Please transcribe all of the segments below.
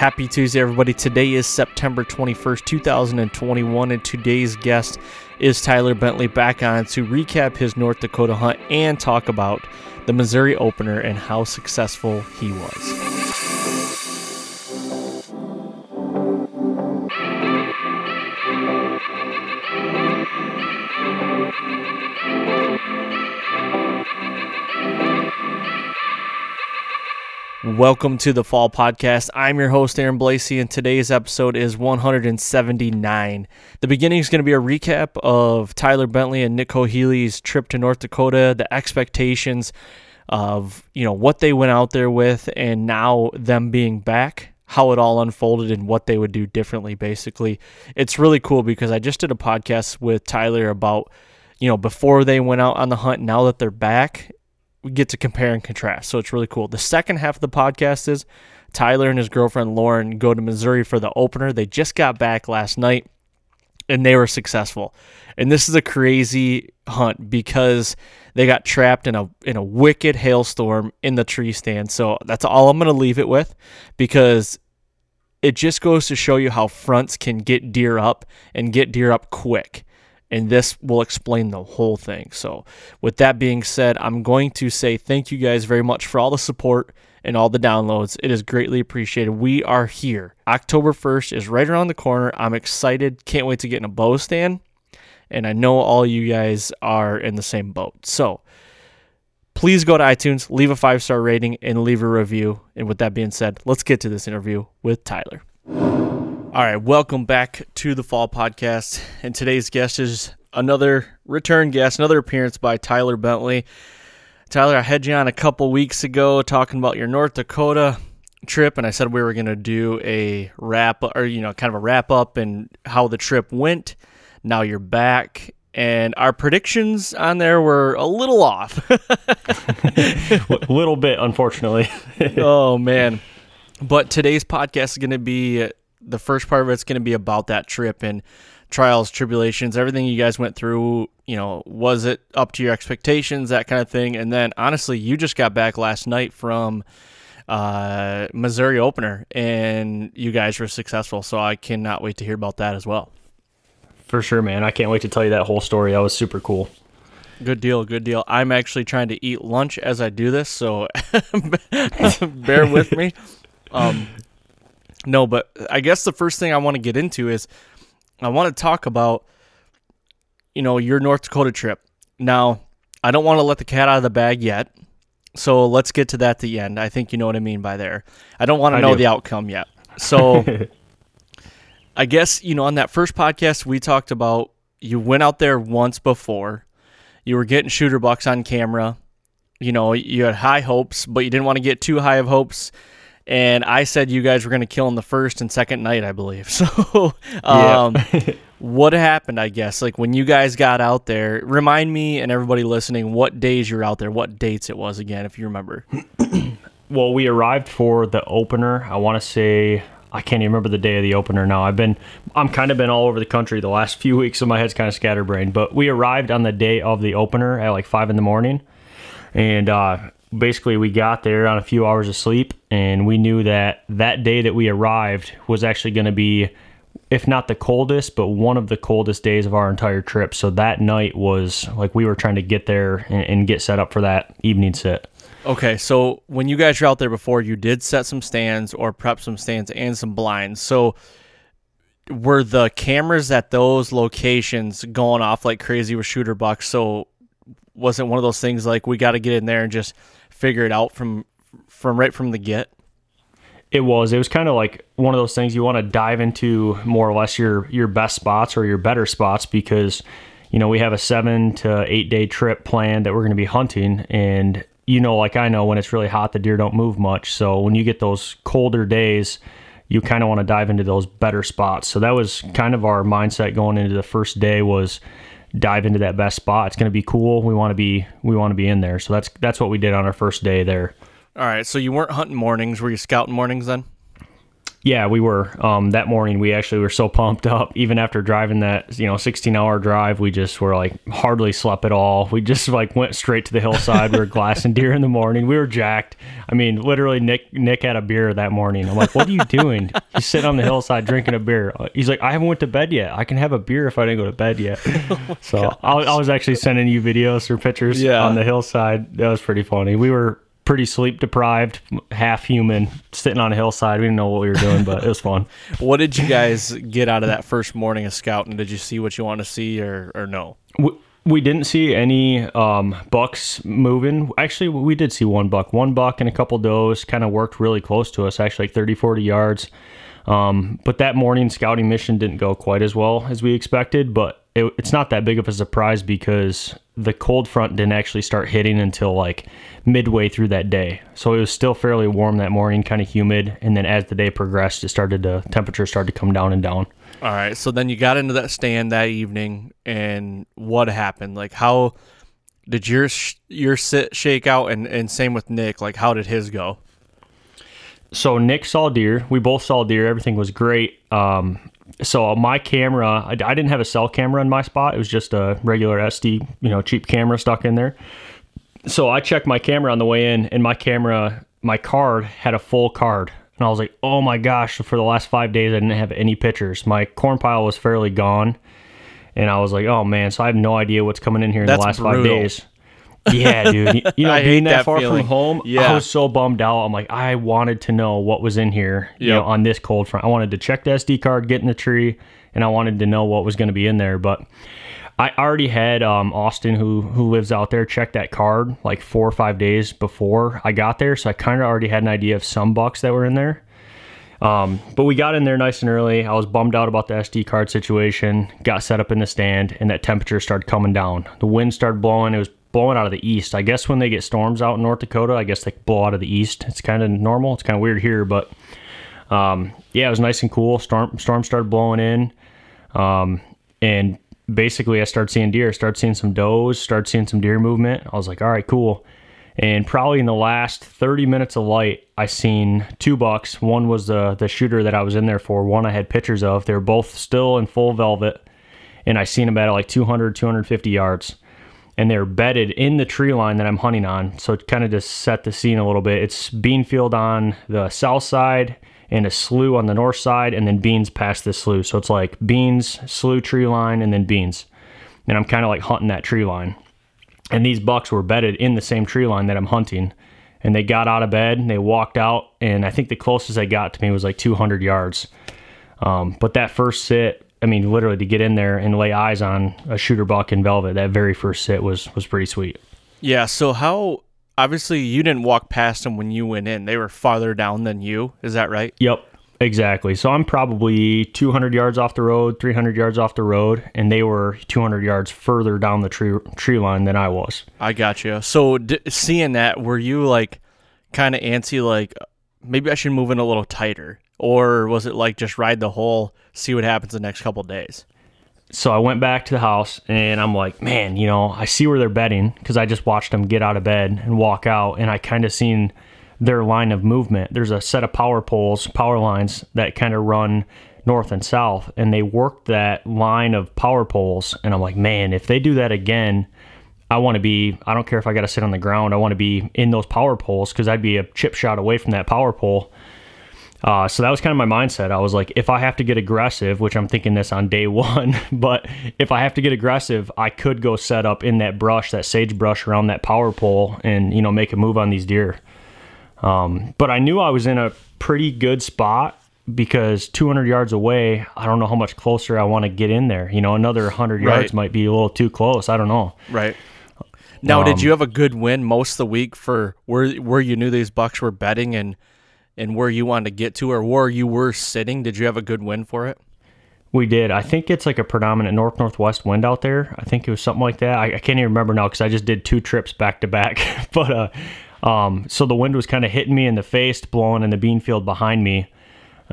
Happy Tuesday, everybody. Today is September 21st, 2021, and today's guest is Tyler Bentley back on to recap his North Dakota hunt and talk about the Missouri opener and how successful he was. Welcome to the Fall Podcast. I'm your host, Aaron Blasey, and today's episode is 179. The beginning is going to be a recap of Tyler Bentley and Nick O'Healy's trip to North Dakota, the expectations of you know what they went out there with, and now them being back, how it all unfolded, and what they would do differently. Basically, it's really cool because I just did a podcast with Tyler about you know before they went out on the hunt, now that they're back, we get to compare and contrast. So it's really cool. The second half of the podcast is Tyler and his girlfriend Lauren go to Missouri for the opener. They just got back last night and they were successful. And this is a crazy hunt because they got trapped in a in a wicked hailstorm in the tree stand. So that's all I'm going to leave it with because it just goes to show you how fronts can get deer up and get deer up quick and this will explain the whole thing. So, with that being said, I'm going to say thank you guys very much for all the support and all the downloads. It is greatly appreciated. We are here. October 1st is right around the corner. I'm excited. Can't wait to get in a bow stand. And I know all you guys are in the same boat. So, please go to iTunes, leave a five star rating, and leave a review. And with that being said, let's get to this interview with Tyler. All right, welcome back to the Fall Podcast. And today's guest is another return guest, another appearance by Tyler Bentley. Tyler, I had you on a couple weeks ago talking about your North Dakota trip, and I said we were going to do a wrap or, you know, kind of a wrap up and how the trip went. Now you're back, and our predictions on there were a little off. a little bit, unfortunately. oh, man. But today's podcast is going to be the first part of it's going to be about that trip and trials, tribulations, everything you guys went through. You know, was it up to your expectations, that kind of thing? And then, honestly, you just got back last night from uh, Missouri opener, and you guys were successful. So I cannot wait to hear about that as well. For sure, man. I can't wait to tell you that whole story. That was super cool. Good deal, good deal. I'm actually trying to eat lunch as I do this, so bear with me. Um, no, but I guess the first thing I want to get into is I want to talk about, you know, your North Dakota trip. Now, I don't want to let the cat out of the bag yet. So let's get to that at the end. I think you know what I mean by there. I don't want to know do. the outcome yet. So I guess, you know, on that first podcast, we talked about you went out there once before. You were getting shooter bucks on camera. You know, you had high hopes, but you didn't want to get too high of hopes and I said you guys were going to kill him the first and second night, I believe. So, um, what happened? I guess like when you guys got out there. Remind me and everybody listening what days you're out there, what dates it was again, if you remember. Well, we arrived for the opener. I want to say I can't even remember the day of the opener now. I've been I'm kind of been all over the country the last few weeks, so my head's kind of scatterbrained. But we arrived on the day of the opener at like five in the morning, and uh, basically we got there on a few hours of sleep, and we knew that that day that we arrived was actually going to be, if not the coldest, but one of the coldest days of our entire trip. So that night was like we were trying to get there and, and get set up for that evening sit. Okay, so when you guys were out there before, you did set some stands or prep some stands and some blinds. So were the cameras at those locations going off like crazy with shooter bucks? So wasn't one of those things like we got to get in there and just figure it out from from right from the get? It was. It was kind of like one of those things you want to dive into more or less your your best spots or your better spots because you know we have a seven to eight day trip planned that we're going to be hunting and you know, like I know, when it's really hot, the deer don't move much. So when you get those colder days, you kind of want to dive into those better spots. So that was kind of our mindset going into the first day was dive into that best spot. It's going to be cool. We want to be we want to be in there. So that's that's what we did on our first day there. All right. So you weren't hunting mornings. Were you scouting mornings then? Yeah, we were. Um, that morning, we actually were so pumped up. Even after driving that, you know, 16 hour drive, we just were like hardly slept at all. We just like went straight to the hillside. we were glassing deer in the morning. We were jacked. I mean, literally, Nick Nick had a beer that morning. I'm like, what are you doing? He's sitting on the hillside drinking a beer. He's like, I haven't went to bed yet. I can have a beer if I didn't go to bed yet. oh so I, I, was actually sending you videos or pictures yeah. on the hillside. That was pretty funny. We were pretty sleep deprived, half human, sitting on a hillside. We didn't know what we were doing, but it was fun. what did you guys get out of that first morning of scouting? Did you see what you want to see, or or no? We, we didn't see any um, bucks moving. Actually, we did see one buck. One buck and a couple does kind of worked really close to us, actually like 30, 40 yards. Um, but that morning scouting mission didn't go quite as well as we expected, but it, it's not that big of a surprise because the cold front didn't actually start hitting until like midway through that day. So it was still fairly warm that morning, kind of humid, and then as the day progressed, it started to temperature started to come down and down. All right, so then you got into that stand that evening, and what happened? Like, how did your your sit shake out, and and same with Nick? Like, how did his go? So Nick saw deer. We both saw deer. Everything was great. Um, so my camera, I, I, didn't have a cell camera in my spot. It was just a regular SD, you know, cheap camera stuck in there. So I checked my camera on the way in, and my camera, my card had a full card. And I was like, oh my gosh, for the last five days, I didn't have any pictures. My corn pile was fairly gone. And I was like, oh man, so I have no idea what's coming in here in That's the last brutal. five days. Yeah, dude. You, know, being that, that, far feeling. from home, yeah. I was so bummed out. I'm like, I wanted to know what was in here, you know, on this cold front. I wanted to check the SD card, get in the tree, and I wanted to know what was going to be in there. But I already had um, Austin, who who lives out there, check that card like four or five days before I got there, so I kind of already had an idea of some bucks that were in there. Um, but we got in there nice and early. I was bummed out about the SD card situation. Got set up in the stand, and that temperature started coming down. The wind started blowing. It was blowing out of the east. I guess when they get storms out in North Dakota, I guess they blow out of the east. It's kind of normal. It's kind of weird here, but um, yeah, it was nice and cool. Storm storm started blowing in, um, and basically I started seeing deer. I started seeing some does. Started seeing some deer movement. I was like, all right, cool. And probably in the last 30 minutes of light, I seen two bucks. One was the the shooter that I was in there for. One I had pictures of. They were both still in full velvet, and I seen them at like 200, 250 yards and they're bedded in the tree line that I'm hunting on. So kind of just set the scene a little bit. It's bean field on the south side and a slough on the north side, and then beans past the slough. So it's like beans, slough tree line, and then beans. And I'm kind of like hunting that tree line. And these bucks were bedded in the same tree line that I'm hunting. And they got out of bed and they walked out, and I think the closest they got to me was like 200 yards. Um, but that first sit, I mean, literally to get in there and lay eyes on a shooter buck in velvet, that very first sit was was pretty sweet. Yeah. So how? Obviously, you didn't walk past them when you went in. They were farther down than you. Is that right? Yep. Exactly. So I'm probably 200 yards off the road, 300 yards off the road, and they were 200 yards further down the tree tree line than I was. I got you. So d- seeing that, were you like kind of antsy, like maybe I should move in a little tighter? Or was it like just ride the hole, see what happens the next couple days? So I went back to the house and I'm like, man, you know, I see where they're bedding because I just watched them get out of bed and walk out, and I kind of seen their line of movement. There's a set of power poles, power lines that kind of run north and south, and they worked that line of power poles. And I'm like, man, if they do that again, I want to be, I don't care if I got to sit on the ground, I want to be in those power poles because I'd be a chip shot away from that power pole. Uh, so that was kind of my mindset. I was like, if I have to get aggressive, which I'm thinking this on day one, but if I have to get aggressive, I could go set up in that brush, that sagebrush around that power pole, and you know make a move on these deer. Um, but I knew I was in a pretty good spot because 200 yards away, I don't know how much closer I want to get in there. You know, another 100 yards might be a little too close. I don't know. Right. Now, um, did you have a good win most of the week for where where you knew these bucks were betting and and where you wanted to get to, or where you were sitting? Did you have a good wind for it? We did. I think it's like a predominant north northwest wind out there. I think it was something like that. I, I can't even remember now because I just did two trips back to back. but uh, um, so the wind was kind of hitting me in the face, blowing in the bean field behind me,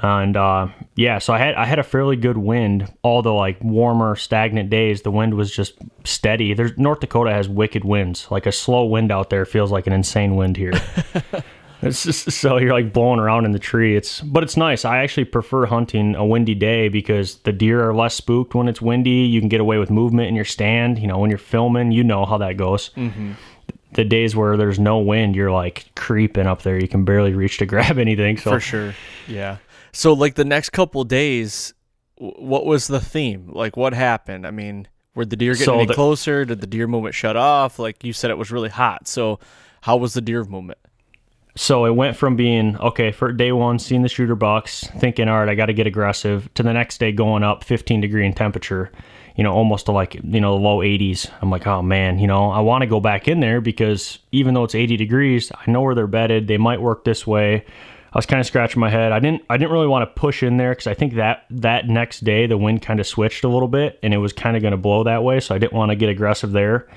and uh, yeah, so I had I had a fairly good wind. All the like warmer, stagnant days, the wind was just steady. There's North Dakota has wicked winds. Like a slow wind out there feels like an insane wind here. it's just, so you're like blowing around in the tree. It's but it's nice. I actually prefer hunting a windy day because the deer are less spooked when it's windy. You can get away with movement in your stand. You know when you're filming, you know how that goes. Mm-hmm the days where there's no wind, you're like creeping up there. You can barely reach to grab anything. So for sure, yeah. So like the next couple days, what was the theme? Like what happened? I mean, were the deer getting so any the, closer? Did the deer movement shut off? Like you said, it was really hot. So how was the deer movement? So it went from being okay for day one, seeing the shooter bucks, thinking, all right, I got to get aggressive, to the next day going up 15 degree in temperature you know, almost to like, you know, the low 80s. I'm like, oh man, you know, I want to go back in there because even though it's 80 degrees, I know where they're bedded. They might work this way. I was kind of scratching my head. I didn't I didn't really want to push in there because I think that that next day the wind kind of switched a little bit and it was kind of going to blow that way. So I didn't want to get aggressive there.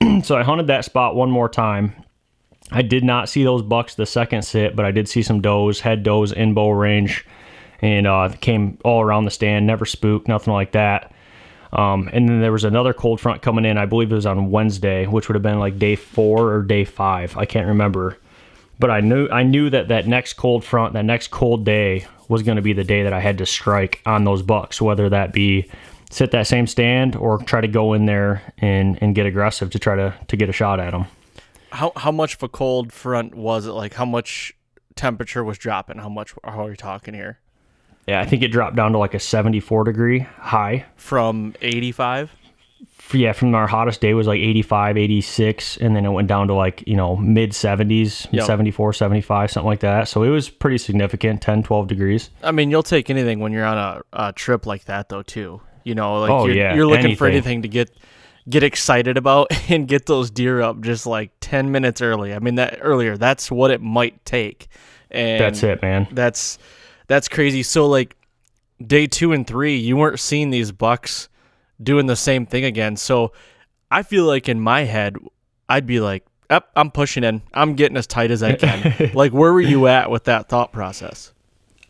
so I hunted that spot one more time. I did not see those bucks the second sit, but I did see some does, head does in bow range, and uh, came all around the stand. Never spooked, nothing like that. Um, and then there was another cold front coming in. I believe it was on Wednesday, which would have been like day four or day five. I can't remember. But I knew I knew that that next cold front, that next cold day, was going to be the day that I had to strike on those bucks, whether that be sit that same stand or try to go in there and and get aggressive to try to to get a shot at them. How how much of a cold front was it? Like how much temperature was dropping? How much are we talking here? Yeah, I think it dropped down to like a 74 degree high from 85. Yeah, from our hottest day was like 85, 86, and then it went down to like, you know, mid 70s, yep. 74, 75, something like that. So it was pretty significant, 10, 12 degrees. I mean, you'll take anything when you're on a, a trip like that, though, too. You know, like oh, you're, yeah, you're looking anything. for anything to get get excited about and get those deer up just like 10 minutes early. I mean, that earlier, that's what it might take. And that's it, man. That's that's crazy. So like day two and three, you weren't seeing these bucks doing the same thing again. So I feel like in my head, I'd be like, Yep, I'm pushing in. I'm getting as tight as I can. like, where were you at with that thought process?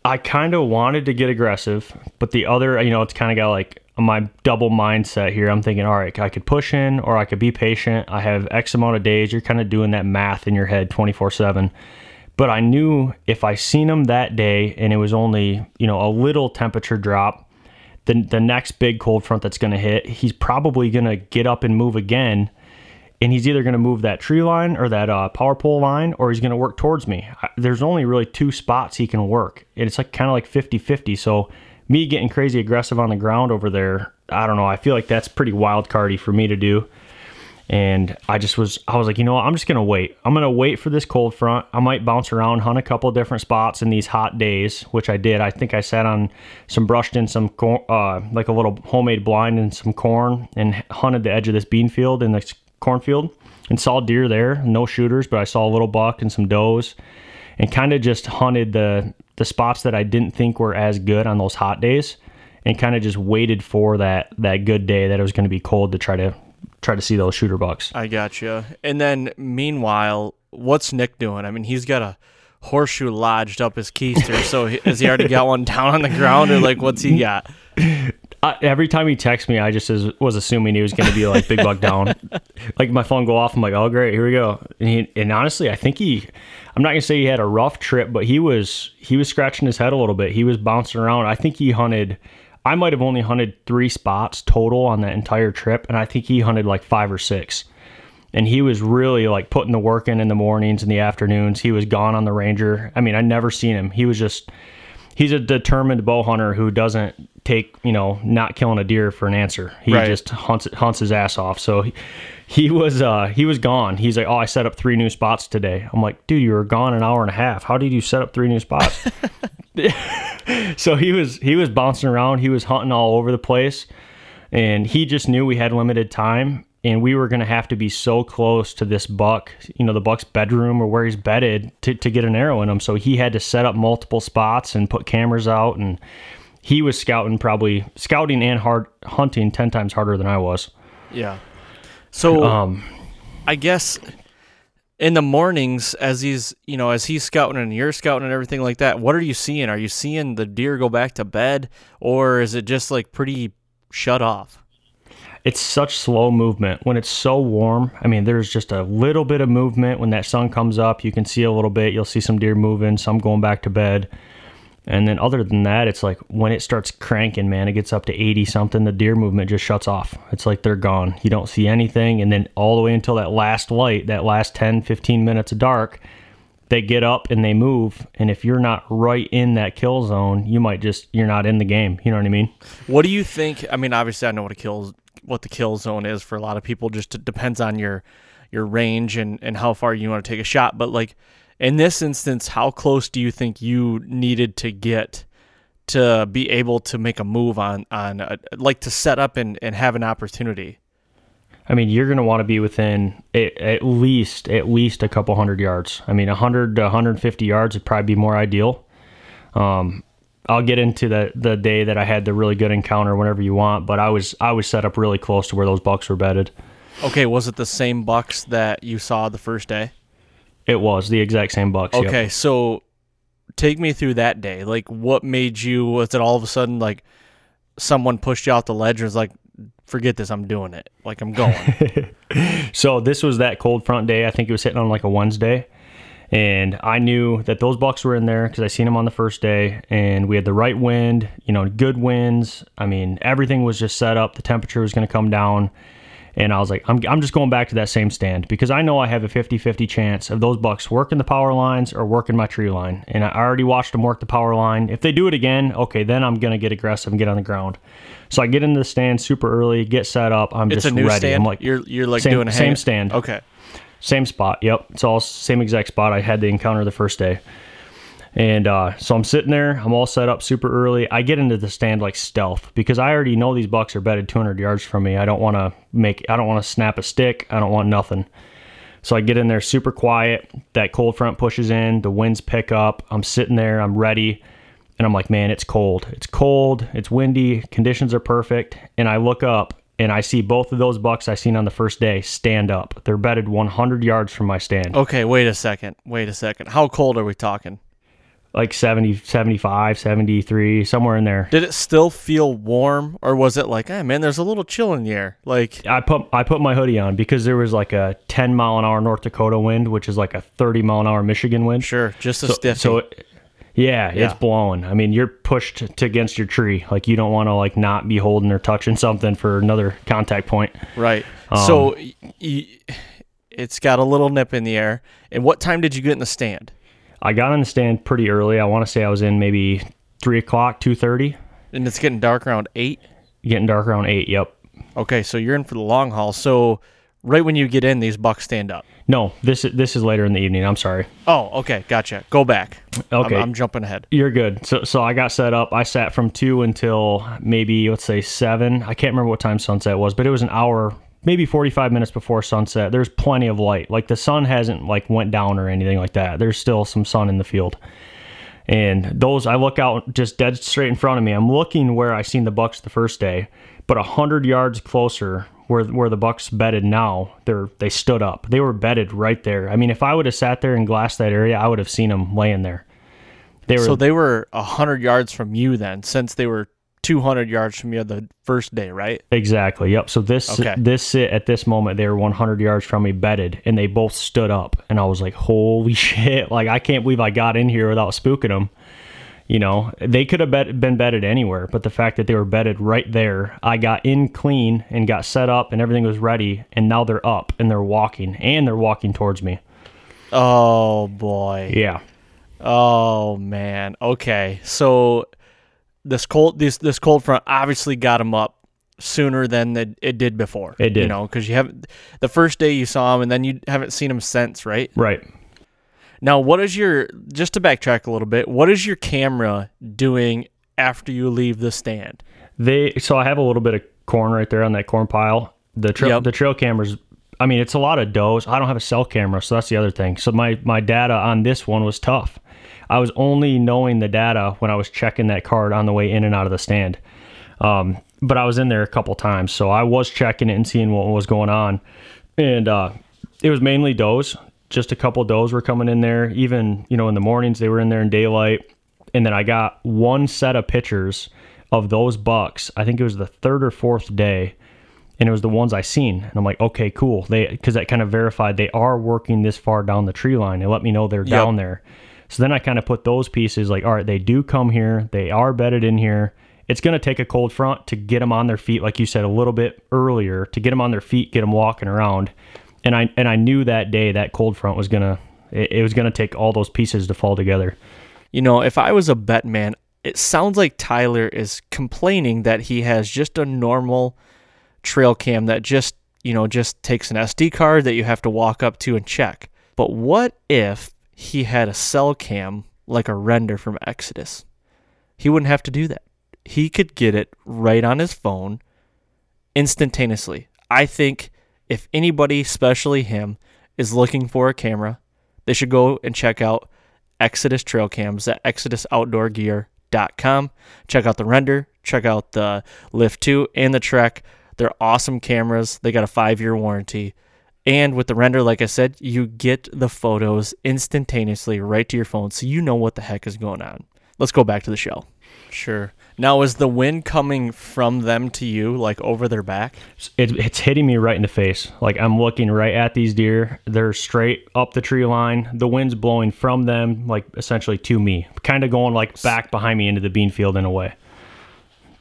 I kind of wanted to get aggressive, but the other, you know, it's kind of got like my double mindset here. I'm thinking, all right, I could push in or I could be patient. I have X amount of days. You're kind of doing that math in your head 24 7. But I knew if I seen him that day and it was only, you know, a little temperature drop, the, the next big cold front that's going to hit, he's probably going to get up and move again. And he's either going to move that tree line or that uh, power pole line, or he's going to work towards me. There's only really two spots he can work. And It's like kind of like 50 50. So, me getting crazy aggressive on the ground over there, I don't know. I feel like that's pretty wild cardy for me to do. And I just was, I was like, you know what? I'm just going to wait. I'm going to wait for this cold front. I might bounce around, hunt a couple different spots in these hot days, which I did. I think I sat on some brushed in some, corn, uh, like a little homemade blind and some corn and hunted the edge of this bean field in this cornfield and saw deer there. No shooters, but I saw a little buck and some does and kind of just hunted the, the spots that I didn't think were as good on those hot days and kind of just waited for that, that good day that it was going to be cold to try to try to see those shooter bucks. I gotcha. And then meanwhile, what's Nick doing? I mean, he's got a horseshoe lodged up his keister. so has he already got one down on the ground, or like what's he got? Uh, every time he texts me, I just was assuming he was going to be like big buck down. like my phone go off, I'm like, oh great, here we go. And, he, and honestly, I think he, I'm not going to say he had a rough trip, but he was he was scratching his head a little bit. He was bouncing around. I think he hunted. I might have only hunted three spots total on that entire trip, and I think he hunted like five or six. And he was really like putting the work in in the mornings and the afternoons. He was gone on the Ranger. I mean, I never seen him. He was just he's a determined bow hunter who doesn't take you know not killing a deer for an answer. He right. just hunts hunts his ass off. So he, he was uh, he was gone. He's like, oh, I set up three new spots today. I'm like, dude, you were gone an hour and a half. How did you set up three new spots? so he was he was bouncing around. He was hunting all over the place, and he just knew we had limited time and we were going to have to be so close to this buck, you know, the buck's bedroom or where he's bedded to, to get an arrow in him. So he had to set up multiple spots and put cameras out. And he was scouting probably scouting and hard hunting 10 times harder than I was. Yeah. So um, I guess in the mornings as he's, you know, as he's scouting and you're scouting and everything like that, what are you seeing? Are you seeing the deer go back to bed or is it just like pretty shut off? It's such slow movement when it's so warm. I mean, there's just a little bit of movement when that sun comes up. You can see a little bit. You'll see some deer moving, some going back to bed. And then other than that, it's like when it starts cranking, man, it gets up to 80 something, the deer movement just shuts off. It's like they're gone. You don't see anything. And then all the way until that last light, that last 10, 15 minutes of dark, they get up and they move. And if you're not right in that kill zone, you might just, you're not in the game. You know what I mean? What do you think? I mean, obviously, I know what a kill what the kill zone is for a lot of people. Just depends on your your range and and how far you want to take a shot. But like in this instance, how close do you think you needed to get to be able to make a move on on a, like to set up and and have an opportunity? I mean, you're going to want to be within at least at least a couple hundred yards. I mean, 100 to 150 yards would probably be more ideal. Um, I'll get into the the day that I had the really good encounter whenever you want, but I was I was set up really close to where those bucks were bedded. Okay, was it the same bucks that you saw the first day? It was the exact same bucks. Okay, yep. so take me through that day. Like, what made you? Was it all of a sudden like someone pushed you off the ledge and was like, "Forget this, I'm doing it. Like, I'm going." so this was that cold front day. I think it was hitting on like a Wednesday and I knew that those bucks were in there because I seen them on the first day, and we had the right wind, you know, good winds. I mean, everything was just set up. The temperature was going to come down, and I was like, I'm, I'm just going back to that same stand because I know I have a 50-50 chance of those bucks working the power lines or working my tree line, and I already watched them work the power line. If they do it again, okay, then I'm going to get aggressive and get on the ground. So I get into the stand super early, get set up. I'm it's just a new ready. Stand? I'm like, you're you're like same, doing a same stand. Okay. Same spot. Yep. It's all same exact spot I had the encounter the first day. And uh, so I'm sitting there. I'm all set up super early. I get into the stand like stealth because I already know these bucks are bedded 200 yards from me. I don't want to make. I don't want to snap a stick. I don't want nothing. So I get in there super quiet. That cold front pushes in. The winds pick up. I'm sitting there. I'm ready. And I'm like, man, it's cold. It's cold. It's windy. Conditions are perfect. And I look up and I see both of those bucks I seen on the first day stand up. They're bedded 100 yards from my stand. Okay, wait a second. Wait a second. How cold are we talking? Like 70, 75, 73, somewhere in there. Did it still feel warm or was it like, hey man, there's a little chill in the air? Like I put I put my hoodie on because there was like a 10 mile an hour North Dakota wind, which is like a 30 mile an hour Michigan wind. Sure, just a so, stiff. So it, yeah, yeah, it's blowing. I mean, you're pushed to against your tree. Like you don't want to like not be holding or touching something for another contact point. Right. Um, so y- it's got a little nip in the air. And what time did you get in the stand? I got in the stand pretty early. I want to say I was in maybe three o'clock, two thirty. And it's getting dark around eight. Getting dark around eight. Yep. Okay, so you're in for the long haul. So right when you get in, these bucks stand up. No, this is this is later in the evening. I'm sorry. Oh, okay, gotcha. Go back. Okay, I'm, I'm, jumping ahead. You're good. So so I got set up. I sat from two until maybe let's say seven. I can't remember what time sunset was, but it was an hour, maybe 45 minutes before sunset. There's plenty of light. Like the sun hasn't like went down or anything like that. There's still some sun in the field. And those, I look out just dead straight in front of me. I'm looking where I seen the bucks the first day, but a hundred yards closer where where the bucks bedded now, they're they stood up. They were bedded right there. I mean, if I would have sat there and glassed that area, I would have seen them laying there. They were, so they were hundred yards from you then, since they were 200 yards from you the first day, right? Exactly. Yep. So this okay. this at this moment they were 100 yards from me bedded and they both stood up and I was like, "Holy shit. Like I can't believe I got in here without spooking them." You know, they could have bet, been bedded anywhere, but the fact that they were bedded right there, I got in clean and got set up and everything was ready and now they're up and they're walking and they're walking towards me. Oh boy. Yeah. Oh man. Okay. So this cold this this cold front obviously got him up sooner than it, it did before. It did, you know, because you haven't the first day you saw him, and then you haven't seen him since, right? Right. Now, what is your just to backtrack a little bit? What is your camera doing after you leave the stand? They so I have a little bit of corn right there on that corn pile. The trail yep. the trail cameras. I mean, it's a lot of does. I don't have a cell camera, so that's the other thing. So my my data on this one was tough. I was only knowing the data when I was checking that card on the way in and out of the stand. Um, but I was in there a couple times, so I was checking it and seeing what was going on. And uh, it was mainly does. Just a couple does were coming in there. Even you know in the mornings they were in there in daylight. And then I got one set of pictures of those bucks. I think it was the third or fourth day and it was the ones I seen. And I'm like, okay, cool. They because that kind of verified they are working this far down the tree line. They let me know they're yep. down there. So then I kind of put those pieces like, all right, they do come here, they are bedded in here. It's going to take a cold front to get them on their feet, like you said a little bit earlier, to get them on their feet, get them walking around. And I and I knew that day that cold front was gonna it, it was gonna take all those pieces to fall together. You know, if I was a bet man, it sounds like Tyler is complaining that he has just a normal trail cam that just you know just takes an SD card that you have to walk up to and check. But what if he had a cell cam like a render from Exodus. He wouldn't have to do that. He could get it right on his phone instantaneously. I think if anybody, especially him, is looking for a camera, they should go and check out Exodus trail cams at exodusoutdoorgear.com. Check out the render, check out the Lift 2 and the Trek. They're awesome cameras. They got a five year warranty. And with the render, like I said, you get the photos instantaneously right to your phone so you know what the heck is going on. Let's go back to the show. Sure. Now, is the wind coming from them to you, like over their back? It, it's hitting me right in the face. Like I'm looking right at these deer. They're straight up the tree line. The wind's blowing from them, like essentially to me, kind of going like back behind me into the bean field in a way.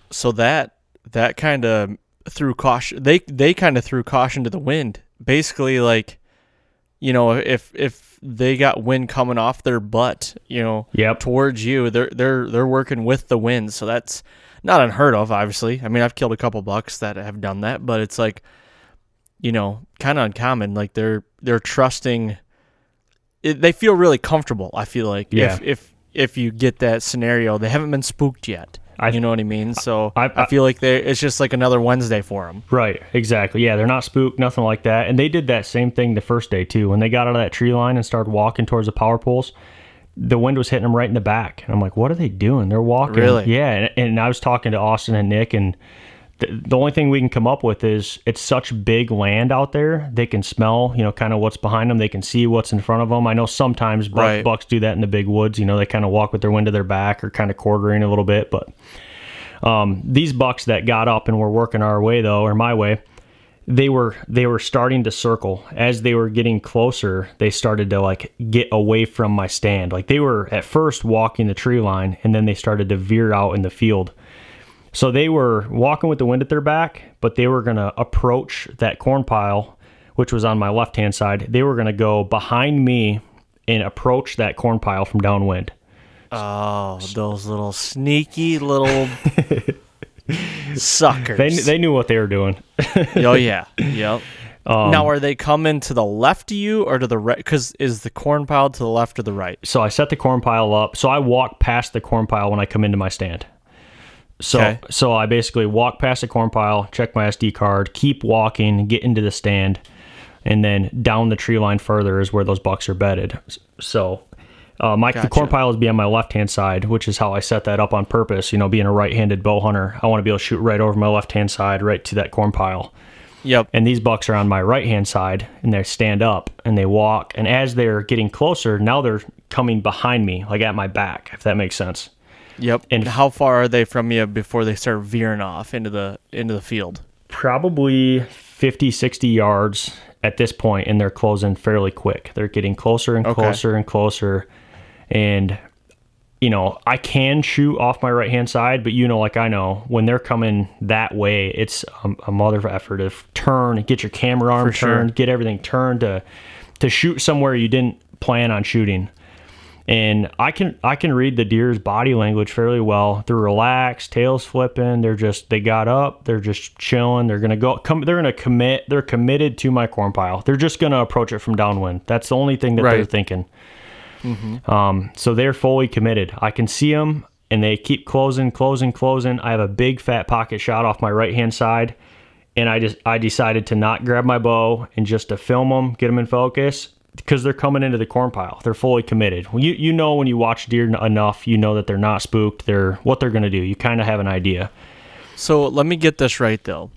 So that that kind of threw caution. They they kind of threw caution to the wind basically like you know if if they got wind coming off their butt you know yep. towards you they're they're they're working with the wind. So that's not unheard of obviously. I mean i've killed a couple bucks that have done that but it's like you know kind of uncommon. Like they're they're trusting it, they feel really comfortable i feel like yeah. if if if you get that scenario. They haven't been spooked yet I, you know what I mean? So I, I, I feel like they it's just like another Wednesday for them. Right, exactly. Yeah, they're not spooked, nothing like that. And they did that same thing the first day too. When they got out of that tree line and started walking towards the power poles, the wind was hitting them right in the back. And I'm like, what are they doing? They're walking. Really? Yeah. And, and I was talking to Austin and Nick, and the, the only thing we can come up with is it's such big land out there. They can smell, you know, kind of what's behind them. They can see what's in front of them. I know sometimes buck, right. bucks do that in the big woods. You know, they kind of walk with their wind to their back or kind of quartering a little bit, but um, these bucks that got up and were working our way though, or my way, they were they were starting to circle as they were getting closer they started to like get away from my stand like they were at first walking the tree line and then they started to veer out in the field so they were walking with the wind at their back but they were going to approach that corn pile which was on my left hand side they were going to go behind me and approach that corn pile from downwind Oh, those little sneaky little suckers. They, they knew what they were doing. oh, yeah. Yep. Um, now, are they coming to the left of you or to the right? Because is the corn pile to the left or the right? So I set the corn pile up. So I walk past the corn pile when I come into my stand. So okay. so I basically walk past the corn pile, check my SD card, keep walking, get into the stand, and then down the tree line further is where those bucks are bedded. So uh, my gotcha. the corn pile is be on my left hand side, which is how I set that up on purpose. You know, being a right handed bow hunter, I want to be able to shoot right over my left hand side, right to that corn pile. Yep. And these bucks are on my right hand side and they stand up and they walk. And as they're getting closer, now they're coming behind me, like at my back, if that makes sense. Yep. And how far are they from you before they start veering off into the into the field? Probably 50, 60 yards at this point, and they're closing fairly quick. They're getting closer and okay. closer and closer. And you know, I can shoot off my right hand side, but you know, like I know, when they're coming that way, it's a, a mother of effort to turn, and get your camera arm For turned, sure. get everything turned to to shoot somewhere you didn't plan on shooting. And I can I can read the deer's body language fairly well. They're relaxed, tails flipping. They're just they got up. They're just chilling. They're gonna go come. They're gonna commit. They're committed to my corn pile. They're just gonna approach it from downwind. That's the only thing that right. they're thinking. Mm-hmm. Um, so they're fully committed. I can see them, and they keep closing, closing, closing. I have a big fat pocket shot off my right hand side, and I just I decided to not grab my bow and just to film them, get them in focus because they're coming into the corn pile. They're fully committed. You you know when you watch deer enough, you know that they're not spooked. They're what they're going to do. You kind of have an idea. So let me get this right though.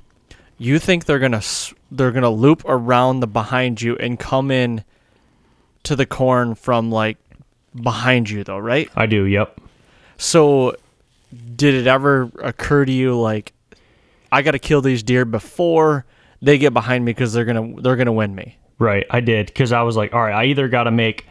You think they're gonna they're gonna loop around the behind you and come in to the corn from like behind you though, right? I do, yep. So did it ever occur to you like I got to kill these deer before they get behind me cuz they're going to they're going to win me? Right, I did cuz I was like, all right, I either got to make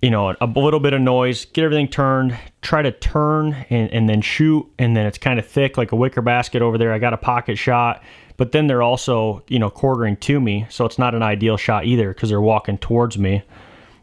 you know, a little bit of noise, get everything turned, try to turn and, and then shoot. And then it's kind of thick like a wicker basket over there. I got a pocket shot, but then they're also, you know, quartering to me. So it's not an ideal shot either because they're walking towards me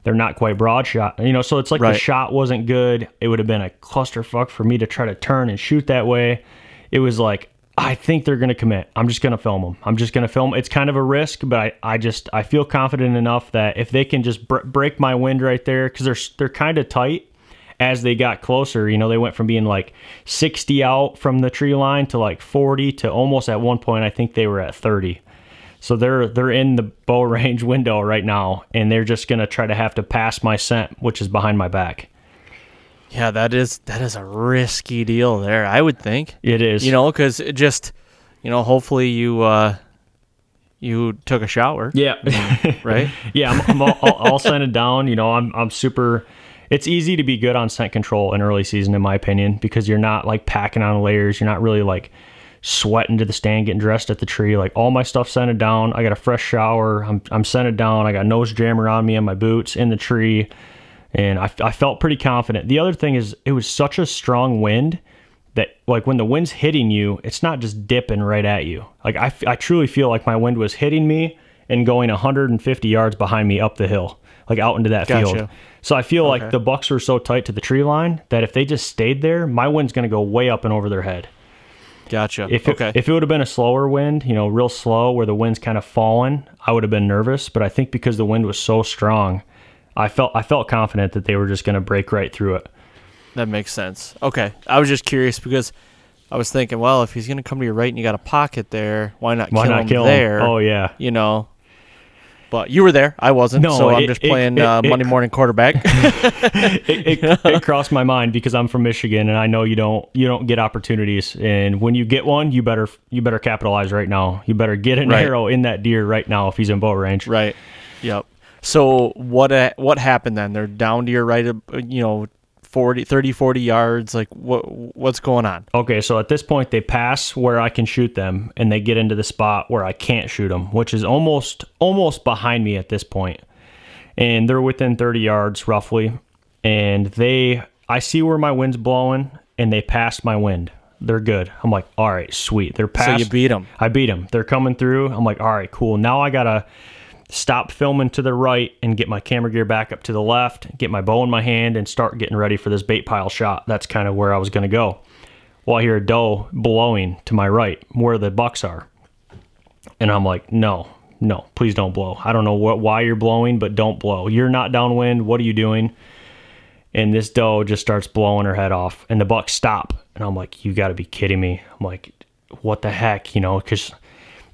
they're not quite broad shot. You know, so it's like right. the shot wasn't good. It would have been a clusterfuck for me to try to turn and shoot that way. It was like I think they're going to commit. I'm just going to film them. I'm just going to film. It's kind of a risk, but I, I just I feel confident enough that if they can just br- break my wind right there because they're they're kind of tight. As they got closer, you know, they went from being like 60 out from the tree line to like 40 to almost at one point I think they were at 30. So they're they're in the bow range window right now, and they're just gonna try to have to pass my scent, which is behind my back. Yeah, that is that is a risky deal there. I would think it is. You know, because it just you know, hopefully you uh, you took a shower. Yeah. right. yeah, I'm, I'm all, all, all scented down. You know, I'm I'm super. It's easy to be good on scent control in early season, in my opinion, because you're not like packing on layers. You're not really like sweating to the stand, getting dressed at the tree. Like all my stuff scented down. I got a fresh shower. I'm, I'm scented down. I got nose jammer on me and my boots in the tree. And I, I felt pretty confident. The other thing is, it was such a strong wind that, like, when the wind's hitting you, it's not just dipping right at you. Like, I, I truly feel like my wind was hitting me and going 150 yards behind me up the hill, like out into that gotcha. field. So I feel okay. like the bucks were so tight to the tree line that if they just stayed there, my wind's going to go way up and over their head. Gotcha. If it, okay. if it would have been a slower wind, you know, real slow where the wind's kind of falling, I would have been nervous. But I think because the wind was so strong, I felt I felt confident that they were just going to break right through it. That makes sense. Okay, I was just curious because I was thinking, well, if he's going to come to your right and you got a pocket there, why not why kill not him kill there? Him? Oh yeah, you know, but you were there. I wasn't. No, so it, I'm just playing it, uh, it, Monday morning quarterback. it, crossed my mind because I'm from Michigan and I know you don't you don't get opportunities. And when you get one, you better you better capitalize right now. You better get an right. arrow in that deer right now if he's in bow range. Right. Yep. So what uh, what happened then? They're down to your right, uh, you know, 40, 30, 40 yards? Like what what's going on? Okay, so at this point they pass where I can shoot them and they get into the spot where I can't shoot them, which is almost almost behind me at this point. And they're within 30 yards roughly, and they I see where my wind's blowing and they passed my wind. They're good. I'm like, "All right, sweet. They're past." So you beat them. I beat them. They're coming through. I'm like, "All right, cool. Now I got to stop filming to the right and get my camera gear back up to the left, get my bow in my hand, and start getting ready for this bait pile shot. That's kind of where I was going to go. Well, I hear a doe blowing to my right where the bucks are. And I'm like, no, no, please don't blow. I don't know what, why you're blowing, but don't blow. You're not downwind. What are you doing? And this doe just starts blowing her head off, and the bucks stop. And I'm like, you got to be kidding me. I'm like, what the heck, you know, because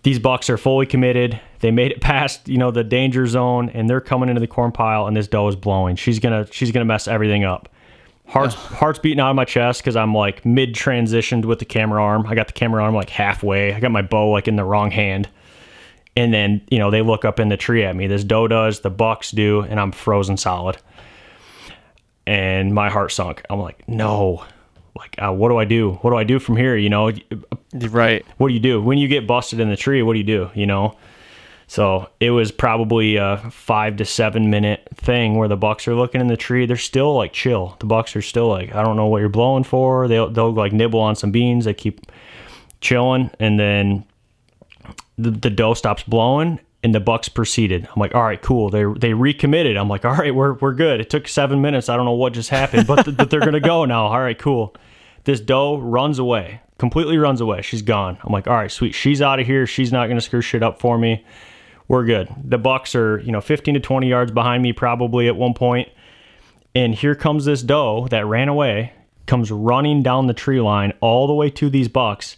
these bucks are fully committed. They made it past, you know, the danger zone and they're coming into the corn pile and this doe is blowing. She's going to she's going to mess everything up. Hearts hearts beating out of my chest cuz I'm like mid transitioned with the camera arm. I got the camera arm like halfway. I got my bow like in the wrong hand. And then, you know, they look up in the tree at me. This doe does, the bucks do, and I'm frozen solid. And my heart sunk. I'm like, no. Like, uh, what do I do? What do I do from here? You know, right. What do you do when you get busted in the tree? What do you do? You know, so it was probably a five to seven minute thing where the bucks are looking in the tree. They're still like chill. The bucks are still like, I don't know what you're blowing for. They'll they'll like nibble on some beans. They keep chilling, and then the, the doe stops blowing, and the bucks proceeded. I'm like, all right, cool. They they recommitted. I'm like, all right, we're we're good. It took seven minutes. I don't know what just happened, but th- but they're gonna go now. All right, cool. This doe runs away, completely runs away. She's gone. I'm like, all right, sweet. She's out of here. She's not gonna screw shit up for me we're good. The Bucks are, you know, 15 to 20 yards behind me probably at one point. And here comes this doe that ran away, comes running down the tree line all the way to these Bucks.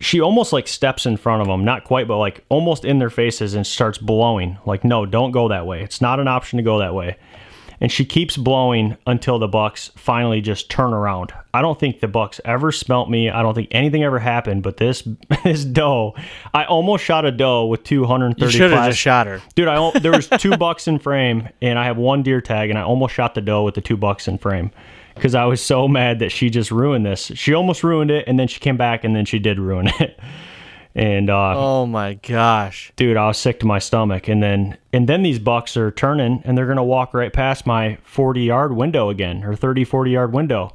She almost like steps in front of them, not quite, but like almost in their faces and starts blowing. Like, no, don't go that way. It's not an option to go that way and she keeps blowing until the bucks finally just turn around. I don't think the bucks ever smelt me. I don't think anything ever happened. But this this doe, I almost shot a doe with 230. You should have just shot her, dude. I there was two bucks in frame, and I have one deer tag, and I almost shot the doe with the two bucks in frame because I was so mad that she just ruined this. She almost ruined it, and then she came back, and then she did ruin it. And uh, oh my gosh, dude, I was sick to my stomach. And then and then these bucks are turning and they're gonna walk right past my 40 yard window again or 30 40 yard window.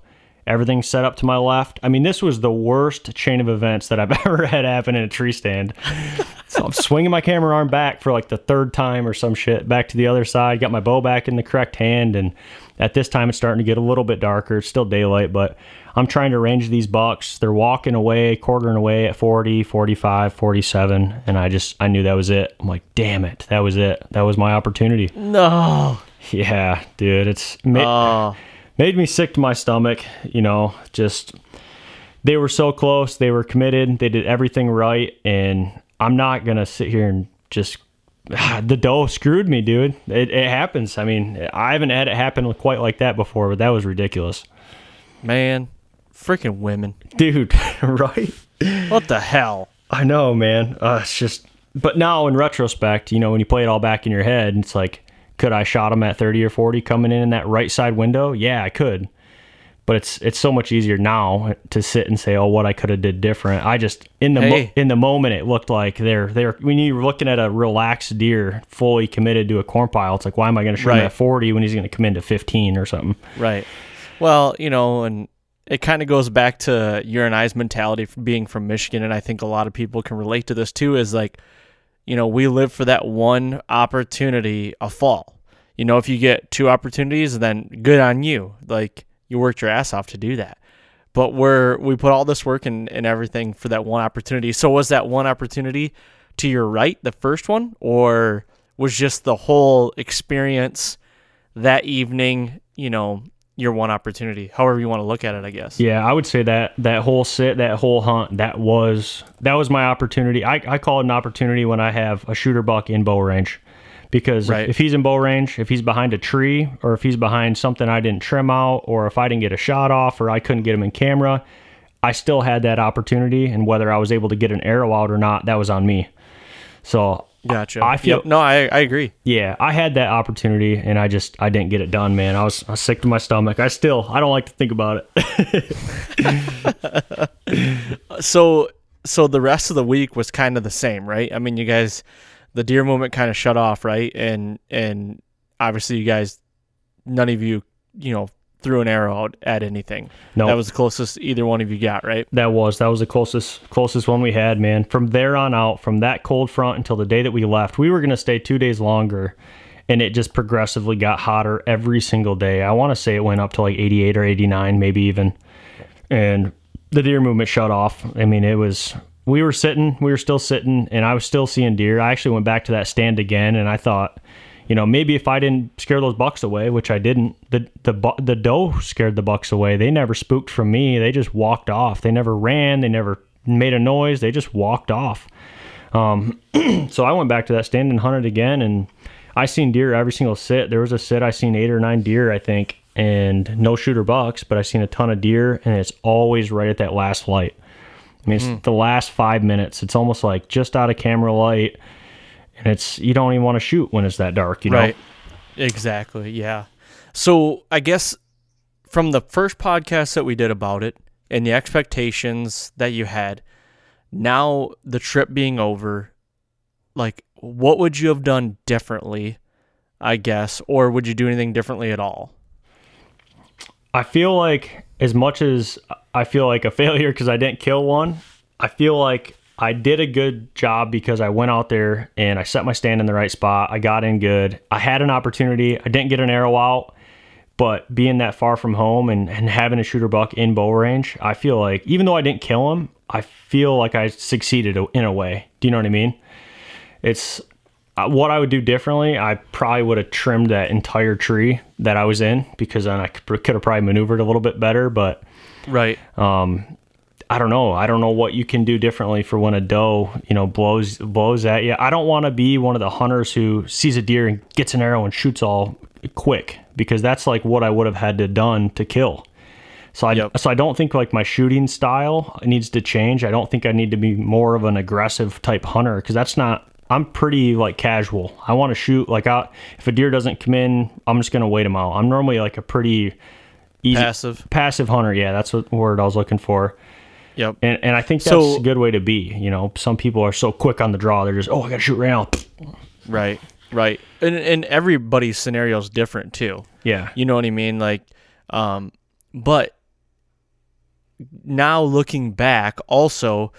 Everything's set up to my left. I mean, this was the worst chain of events that I've ever had happen in a tree stand. so I'm swinging my camera arm back for like the third time or some shit, back to the other side, got my bow back in the correct hand. And at this time, it's starting to get a little bit darker. It's still daylight, but I'm trying to range these bucks. They're walking away, quartering away at 40, 45, 47. And I just, I knew that was it. I'm like, damn it. That was it. That was my opportunity. No. Yeah, dude. It's oh. Made me sick to my stomach. You know, just, they were so close. They were committed. They did everything right. And I'm not to sit here and just the doe screwed me, dude. It, it, happens. I mean, I haven't had it happen quite like that before, but that was ridiculous. Man, Freaking women. Dude, right? What the hell? I know, man. Uh, it's just, but now in retrospect, you know, when you play it all back in your head, it's like, could I shot him at 30 or 40 coming in in that right side window? Yeah, I could. But it's it's so much easier now to sit and say, "Oh, what I could have did different." I just in the hey. mo- in the moment, it looked like they're they're when you're looking at a relaxed deer, fully committed to a corn pile. It's like, why am I going to shoot right. him at 40 when he's going to come into 15 or something? Right. Well, you know, and it kind of goes back to your and I's mentality from being from Michigan, and I think a lot of people can relate to this too. Is like, you know, we live for that one opportunity a fall. You know, if you get two opportunities, then good on you. Like you worked your ass off to do that. But we're we put all this work and, and everything for that one opportunity. So was that one opportunity to your right, the first one, or was just the whole experience that evening, you know, your one opportunity, however you want to look at it, I guess. Yeah, I would say that that whole sit, that whole hunt, that was that was my opportunity. I, I call it an opportunity when I have a shooter buck in bow range. Because right. if he's in bow range, if he's behind a tree, or if he's behind something I didn't trim out, or if I didn't get a shot off, or I couldn't get him in camera, I still had that opportunity. And whether I was able to get an arrow out or not, that was on me. So Gotcha. I feel yep. no, I, I agree. Yeah, I had that opportunity and I just I didn't get it done, man. I was, I was sick to my stomach. I still I don't like to think about it. so so the rest of the week was kind of the same, right? I mean, you guys the deer movement kind of shut off, right? And and obviously you guys none of you, you know, threw an arrow out at anything. No, that was the closest either one of you got, right? That was that was the closest closest one we had, man. From there on out, from that cold front until the day that we left, we were gonna stay two days longer, and it just progressively got hotter every single day. I want to say it went up to like 88 or 89, maybe even, and the deer movement shut off. I mean, it was we were sitting, we were still sitting, and I was still seeing deer. I actually went back to that stand again, and I thought you know, maybe if I didn't scare those bucks away, which I didn't, the the the doe scared the bucks away. They never spooked from me. They just walked off. They never ran. They never made a noise. They just walked off. Um, so I went back to that stand and hunted again, and I seen deer every single sit. There was a sit I seen eight or nine deer, I think, and no shooter bucks, but I seen a ton of deer, and it's always right at that last light. I mean, it's mm. the last five minutes. It's almost like just out of camera light and it's you don't even want to shoot when it's that dark. You know. Right. Exactly. Yeah. So I guess from the first podcast that we did about it and the expectations that you had, now the trip being over, like what would you have done differently, I guess, or would you do anything differently at all? I feel like as much as I feel like a failure because I didn't kill one, I feel like I did a good job because I went out there and I set my stand in the right spot. I got in good. I had an opportunity. I didn't get an arrow out, but being that far from home and, and having a shooter buck in bow range, I feel like even though I didn't kill him, I feel like I succeeded in a way. Do you know what I mean? It's uh, what I would do differently. I probably would have trimmed that entire tree that I was in because then I could have probably maneuvered a little bit better. But right, um, I don't know. I don't know what you can do differently for when a doe, you know, blows blows at you. I don't want to be one of the hunters who sees a deer and gets an arrow and shoots all quick because that's like what I would have had to done to kill. So I yep. so I don't think like my shooting style needs to change. I don't think I need to be more of an aggressive type hunter because that's not. I'm pretty like casual. I want to shoot like out. If a deer doesn't come in, I'm just gonna wait him out. I'm normally like a pretty easy passive passive hunter. Yeah, that's what word I was looking for. Yep. And and I think that's so, a good way to be. You know, some people are so quick on the draw. They're just oh I gotta shoot right now. Right. Right. And and everybody's scenario is different too. Yeah. You know what I mean? Like, um, but now looking back, also,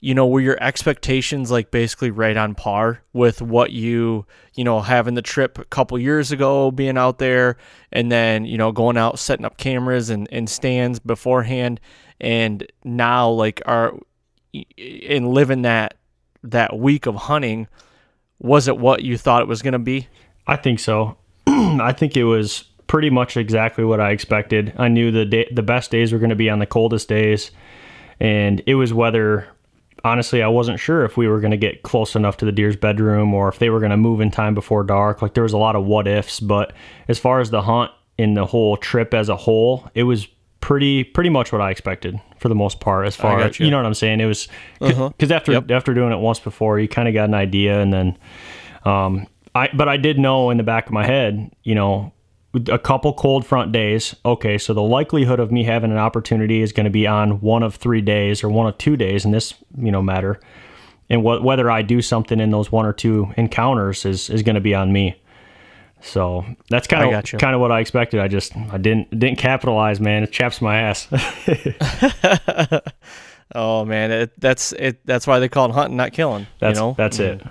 you know, were your expectations like basically right on par with what you, you know, having the trip a couple years ago, being out there, and then, you know, going out, setting up cameras and, and stands beforehand, and now like are in living that that week of hunting, was it what you thought it was going to be? I think so. I think it was pretty much exactly what I expected. I knew the day, the best days were going to be on the coldest days, and it was whether. Honestly, I wasn't sure if we were going to get close enough to the deer's bedroom or if they were going to move in time before dark. Like there was a lot of what ifs, but as far as the hunt in the whole trip as a whole, it was pretty pretty much what I expected for the most part. As far as you. you know what I'm saying, it was because uh-huh. after yep. after doing it once before, you kind of got an idea, and then um, I but I did know in the back of my head, you know, a couple cold front days. Okay, so the likelihood of me having an opportunity is going to be on one of three days or one of two days in this, you know, matter. And what whether I do something in those one or two encounters is is going to be on me. So that's kind of kind of what I expected. I just I didn't didn't capitalize, man. It chaps my ass. oh man, it, that's it. That's why they call it hunting, not killing. That's you know? that's it. Mm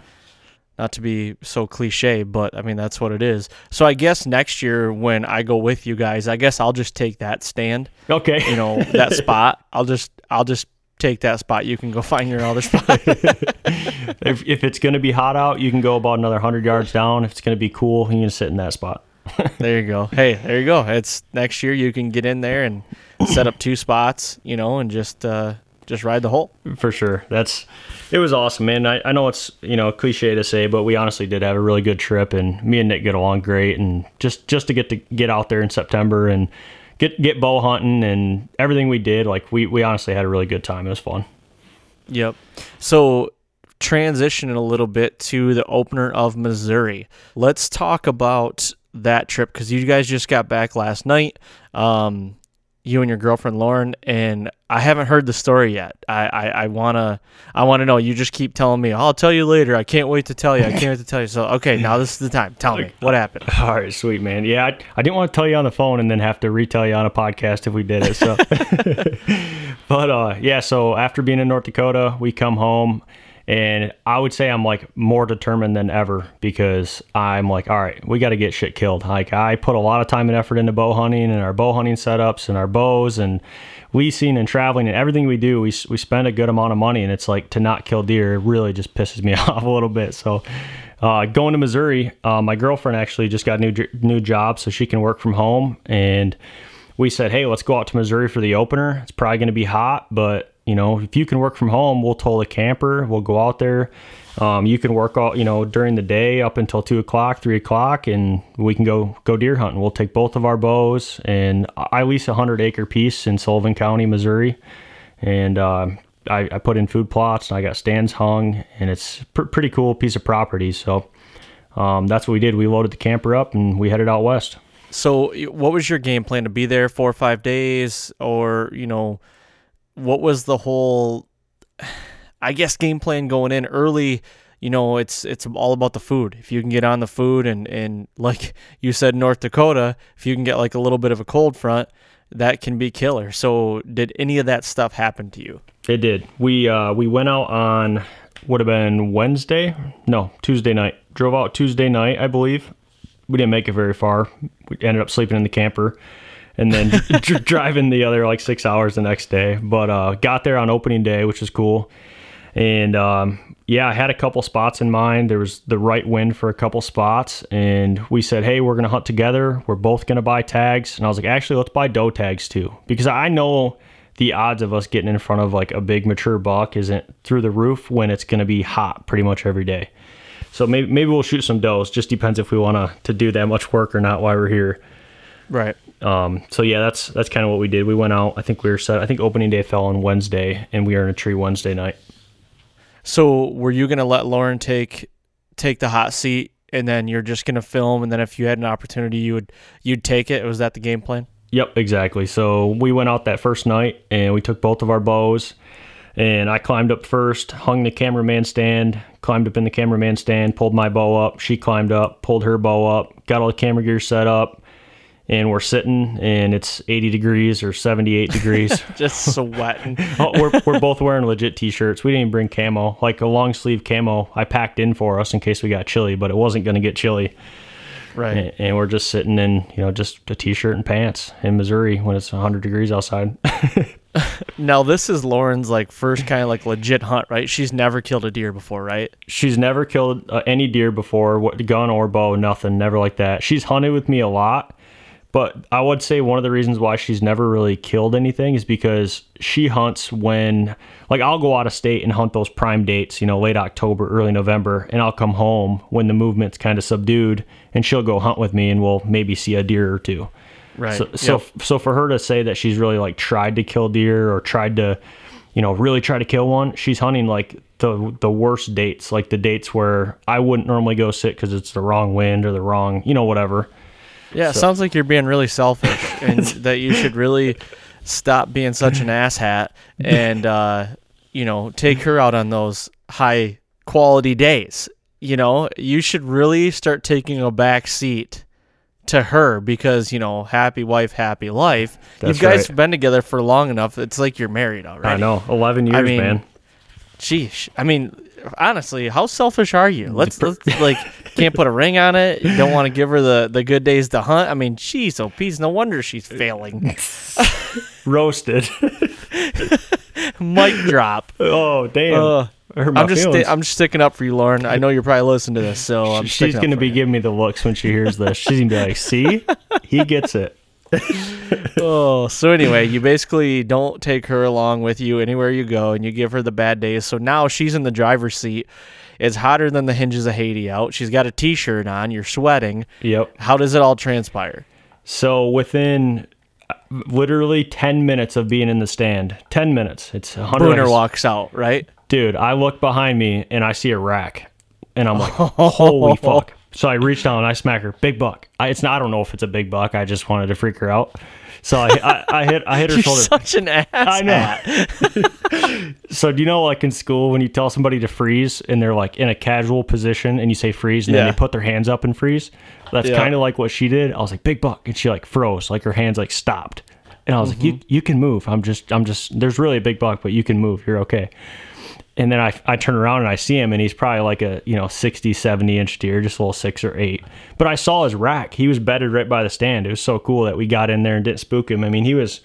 not to be so cliche, but I mean that's what it is. So I guess next year when I go with you guys, I guess I'll just take that stand. Okay. You know, that spot. I'll just I'll just take that spot. You can go find your other spot. if if it's going to be hot out, you can go about another 100 yards down. If it's going to be cool, you can sit in that spot. there you go. Hey, there you go. It's next year you can get in there and set up two spots, you know, and just uh just ride the hole. For sure. That's it was awesome, man. I, I know it's you know cliche to say, but we honestly did have a really good trip, and me and Nick get along great, and just just to get to get out there in September and get get bow hunting and everything we did, like we we honestly had a really good time. It was fun. Yep. So transitioning a little bit to the opener of Missouri. Let's talk about that trip because you guys just got back last night. Um, you and your girlfriend Lauren, and I haven't heard the story yet. I, I, I wanna I wanna know. You just keep telling me. I'll tell you later. I can't wait to tell you. I can't wait to tell you. So okay, now this is the time. Tell me what happened. All right, sweet man. Yeah, I, I didn't want to tell you on the phone and then have to retell you on a podcast if we did it. So, but uh, yeah. So after being in North Dakota, we come home and I would say I'm like more determined than ever because I'm like, all right, we got to get shit killed. Like I put a lot of time and effort into bow hunting and our bow hunting setups and our bows and leasing and traveling and everything we do. We we spend a good amount of money and it's like to not kill deer really just pisses me off a little bit. So. Uh, going to Missouri, uh, my girlfriend actually just got a new new job, so she can work from home. And we said, hey, let's go out to Missouri for the opener. It's probably going to be hot, but you know, if you can work from home, we'll tow the camper. We'll go out there. Um, you can work all, you know, during the day up until two o'clock, three o'clock, and we can go go deer hunting. We'll take both of our bows, and I lease a hundred acre piece in Sullivan County, Missouri, and uh, I, I put in food plots and I got stands hung, and it's pr- pretty cool piece of property. So um, that's what we did. We loaded the camper up and we headed out west. So, what was your game plan to be there four or five days, or you know, what was the whole, I guess, game plan going in early? You know, it's it's all about the food. If you can get on the food, and and like you said, North Dakota, if you can get like a little bit of a cold front, that can be killer. So, did any of that stuff happen to you? It did. We uh, we went out on would have been Wednesday, no Tuesday night. Drove out Tuesday night, I believe. We didn't make it very far. We ended up sleeping in the camper, and then driving the other like six hours the next day. But uh, got there on opening day, which was cool. And um, yeah, I had a couple spots in mind. There was the right wind for a couple spots, and we said, "Hey, we're gonna hunt together. We're both gonna buy tags." And I was like, "Actually, let's buy doe tags too," because I know the odds of us getting in front of like a big mature buck isn't through the roof when it's gonna be hot pretty much every day. So maybe maybe we'll shoot some does. Just depends if we want to to do that much work or not while we're here. Right. Um, so yeah, that's that's kind of what we did. We went out. I think we were set. I think opening day fell on Wednesday, and we are in a tree Wednesday night. So were you gonna let Lauren take take the hot seat, and then you're just gonna film, and then if you had an opportunity, you would you'd take it? Was that the game plan? Yep, exactly. So we went out that first night, and we took both of our bows and I climbed up first, hung the cameraman stand, climbed up in the cameraman stand, pulled my bow up. She climbed up, pulled her bow up, got all the camera gear set up, and we're sitting, and it's 80 degrees or 78 degrees. Just sweating. oh, we're, we're both wearing legit t shirts. We didn't even bring camo. Like a long sleeve camo, I packed in for us in case we got chilly, but it wasn't going to get chilly. Right. And, and, we're just sitting in, you know, just a t shirt and pants in Missouri when it's 100 degrees outside. now this is Lauren's like first kind of like legit hunt, right? She's never killed a deer before, right? She's never killed uh, any deer before, what, gun or bow, nothing, never like that. She's hunted with me a lot, but I would say one of the reasons why she's never really killed anything is because she hunts when, like, I'll go out of state and hunt those prime dates, you know, late October, early November, and I'll come home when the movement's kind of subdued, and she'll go hunt with me, and we'll maybe see a deer or two. Right. So, so, yep. so for her to say that she's really like tried to kill deer or tried to, you know, really try to kill one, she's hunting like the the worst dates, like the dates where I wouldn't normally go sit because it's the wrong wind or the wrong, you know, whatever. Yeah, so. sounds like you're being really selfish, and that you should really stop being such an asshat and uh, you know take her out on those high quality days. You know, you should really start taking a back seat to her because you know happy wife happy life That's you guys right. been together for long enough it's like you're married already i know 11 years I mean, man sheesh i mean honestly how selfish are you? Let's, let's like can't put a ring on it. You don't want to give her the the good days to hunt. I mean geez oh peas no wonder she's failing. Roasted. Mic drop. Oh damn. Uh, I'm just sti- I'm just sticking up for you, Lauren. I know you're probably listening to this, so I'm she's going to be you. giving me the looks when she hears this. She's going to be like, "See, he gets it." Oh, so anyway, you basically don't take her along with you anywhere you go, and you give her the bad days. So now she's in the driver's seat. It's hotter than the hinges of Haiti out. She's got a t-shirt on. You're sweating. Yep. How does it all transpire? So within uh, literally 10 minutes of being in the stand, 10 minutes. It's 100 Booner walks out, right? dude, I look behind me and I see a rack, and I'm like, holy fuck. So I reach down and I smack her, big buck. I, it's not, I don't know if it's a big buck. I just wanted to freak her out. So I, I, I hit I hit her You're shoulder. Such an ass. I know. so do you know like in school when you tell somebody to freeze and they're like in a casual position and you say freeze and yeah. then they put their hands up and freeze? That's yeah. kind of like what she did. I was like big buck and she like froze, like her hands like stopped. And I was mm-hmm. like, you you can move. I'm just I'm just there's really a big buck, but you can move. You're okay and then I, I turn around and I see him and he's probably like a you know 60 70 inch deer just a little six or eight. But I saw his rack. He was bedded right by the stand. It was so cool that we got in there and didn't spook him. I mean he was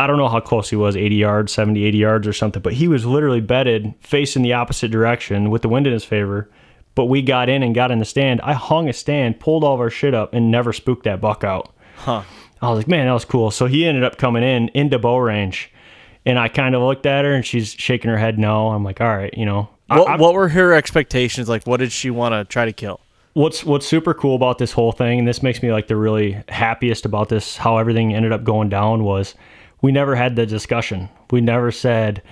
I don't know how close he was 80 yards 70 80 yards or something but he was literally bedded facing the opposite direction with the wind in his favor. But we got in and got in the stand. I hung a stand pulled all of our shit up and never spooked that buck out. Huh. I was like man that was cool. So he ended up coming in into bow range and I kind of looked at her and she's shaking her head no. I'm like, all right, you know. What, I, what were her expectations? Like, what did she want to try to kill? What's what's super cool about this whole thing, and this makes me like the really happiest about this, how everything ended up going down was we never had the discussion. We never said,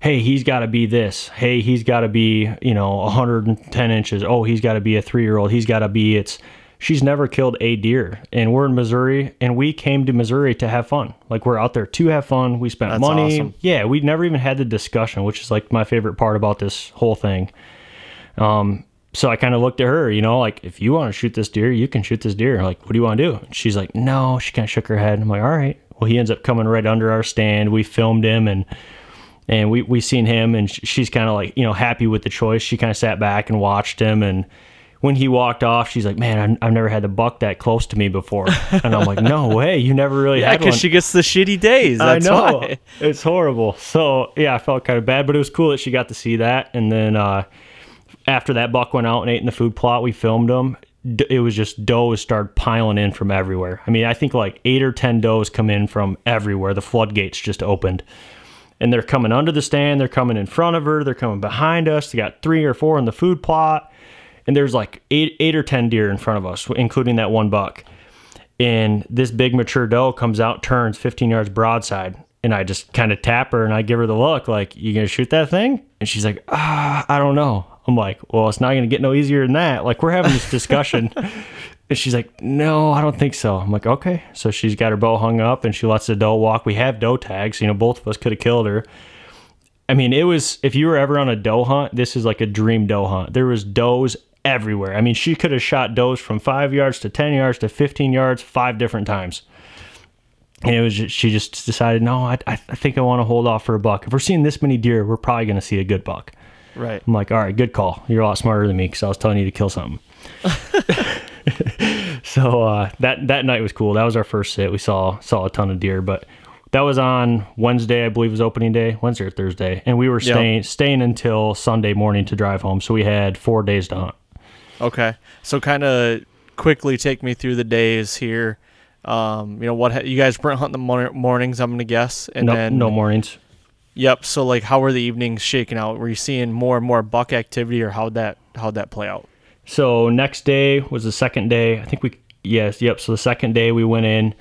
hey, he's got to be this. Hey, he's got to be, you know, 110 inches. Oh, he's got to be a three year old. He's got to be, it's, she's never killed a deer. And we're in Missouri and we came to Missouri to have fun. Like we're out there to have fun. We spent That's money. Awesome. Yeah, we never even had the discussion, which is like my favorite part about this whole thing. Um, so I kind of looked at her, you know, like if you want to shoot this deer, you can shoot this deer. Like, what do you want to do? And she's like, no. She kind of shook her head. I'm like, all right. Well, he ends up coming right under our stand. We filmed him and and we we seen him and she's kind of like you know happy with the choice she kind of sat back and watched him and when he walked off she's like man I've, never had the buck that close to me before. And i'm like no way. You never really yeah because she gets the shitty days That's i know. why. it's horrible. So yeah i felt kind of bad but it was cool that she got to see that. And then uh, after that buck went out and ate in the food plot we filmed him it was just does started piling in from everywhere. I mean i think like eight or ten does come in from everywhere. The floodgates just opened. And they're coming under the stand, they're coming in front of her, they're coming behind us. They got three or four in the food plot, and there's like eight, eight or ten deer in front of us, including that one buck. And this big mature doe comes out, turns 15 yards broadside, and I just kind of tap her and I give her the look, like, "You gonna shoot that thing?" And she's like, "Ah, I don't know." I'm like, "Well, it's not gonna get no easier than that." Like we're having this discussion. And she's like, no, I don't think so. I'm like, okay. So she's got her bow hung up and she lets the doe walk. We have doe tags. You know, both of us could have killed her. I mean, it was, if you were ever on a doe hunt, this is like a dream doe hunt. There was does everywhere. I mean, she could have shot does from five yards to 10 yards to 15 yards five different times. And it was just, she just decided, no, I, I think I want to hold off for a buck. If we're seeing this many deer, we're probably going to see a good buck. Right. I'm like, all right, good call. You're a lot smarter than me because I was telling you to kill something. so uh, that that night was cool. That was our first sit. We saw saw a ton of deer, but that was on Wednesday, I believe was opening day, Wednesday or Thursday, and we were staying yep. staying until Sunday morning to drive home. So we had four days to hunt. Okay, so kind of quickly take me through the days here. Um, you know what you guys weren't hunting the mornings, I'm gonna guess, and then no mornings. Yep. So like, how were the evenings shaking out? Were you seeing more and more buck activity, or how'd that how'd that play out? So next day was the second day. I think we yes, yep. So the second day we went in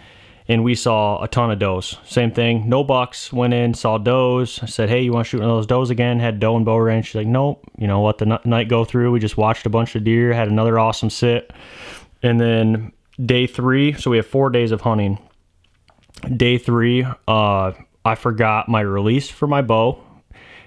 and we saw a ton of does. Same thing, no bucks. Went in, saw does. I said, "Hey, you want to shoot one of those does again?" Had doe and bow range. She's like, "Nope." You know, let the night go through. We just watched a bunch of deer. Had another awesome sit, and then day three. So we have four days of hunting. Day three, uh, I forgot my release for my bow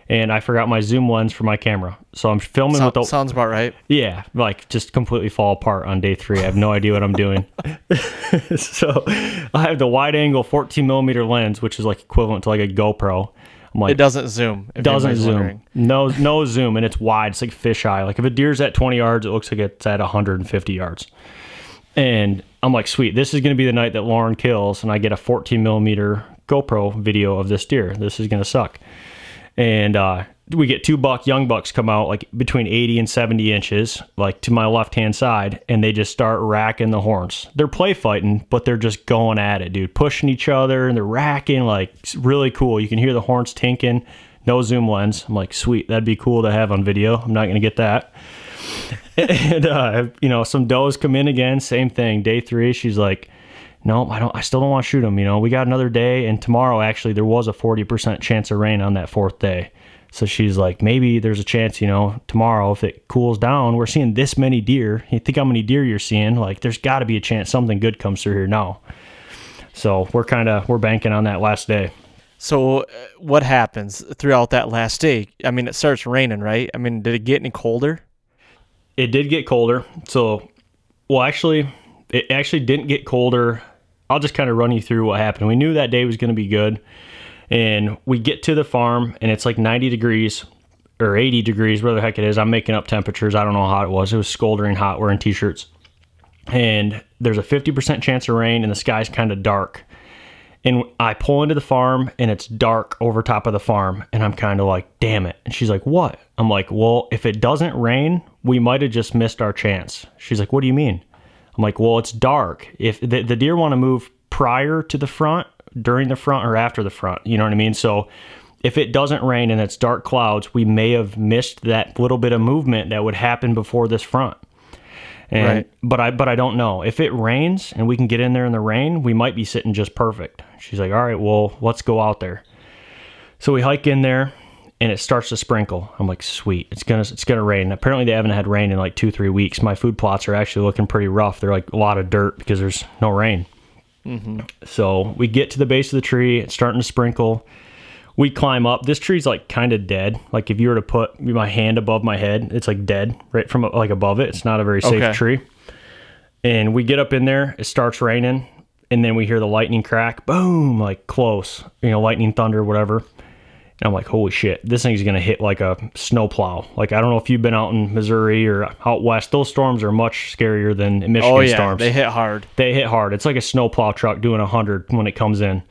and I forgot my zoom lens for my camera. So I'm filming so, with the sounds about right. Yeah, like just completely fall apart on day three. I have no idea what I'm doing. so I have the wide angle 14 millimeter lens, which is like equivalent to like a GoPro. I'm like, it doesn't zoom. It Doesn't zoom. Wondering. No, no zoom, and it's wide. It's like fisheye. Like if a deer's at 20 yards, it looks like it's at 150 yards. And I'm like, sweet, this is going to be the night that Lauren kills, and I get a 14 millimeter GoPro video of this deer. This is going to suck and uh, we get two buck young bucks come out like between 80 and 70 inches like to my left hand side and they just start racking the horns. They're play fighting but they're just going at it dude. Pushing each other and they're racking like really cool. You can hear the horns tinking no zoom lens. I'm like sweet that'd be cool to have on video. I'm not gonna get that. And uh, you know some does come in again same thing. Day three she's like no, I don't. I still don't want to shoot them. You know, we got another day, and tomorrow actually there was a forty percent chance of rain on that fourth day. So she's like, maybe there's a chance, you know, tomorrow if it cools down, we're seeing this many deer. You think how many deer you're seeing? Like, there's got to be a chance something good comes through here now. So we're kind of we're banking on that last day. So uh, what happens throughout that last day? I mean, it starts raining, right? I mean, did it get any colder? It did get colder. So, well, actually, it actually didn't get colder I'll just kind of run you through what happened. We knew that day was going to be good. And we get to the farm and it's like 90 degrees or 80 degrees, where the heck it is. I'm making up temperatures. I don't know how hot it was. It was scoldering hot. We're t shirts. And there's a 50% chance of rain and the sky's kind of dark. And I pull into the farm and it's dark over top of the farm. And I'm kind of like, damn it. And she's like, what? I'm like, well, if it doesn't rain, we might have just missed our chance. She's like, what do you mean? I'm like, well, it's dark. If the, the deer want to move prior to the front, during the front, or after the front, you know what I mean? So if it doesn't rain and it's dark clouds, we may have missed that little bit of movement that would happen before this front. And, right. But I but I don't know if it rains and we can get in there in the rain, we might be sitting just perfect. She's like, all right, well, let's go out there. So we hike in there and it starts to sprinkle. I'm like, sweet, it's gonna it's gonna rain. Apparently they haven't had rain in like two three weeks. My food plots are actually looking pretty rough. They're like a lot of dirt because there's no rain. Mm-hmm. So we get to the base of the tree. It's starting to sprinkle. We climb up. This tree's like kind of dead. Like if you were to put my hand above my head, it's like dead right from like above it. It's not a very safe okay. tree. And we get up in there. It starts raining, and then we hear the lightning crack. Boom! Like close. You know, lightning, thunder, whatever. And I'm like, holy shit, this thing's gonna hit like a snowplow. Like I don't know if you've been out in Missouri or out west. Those storms are much scarier than Michigan oh, yeah, storms. They hit hard. They hit hard. It's like a snowplow truck doing hundred when it comes in.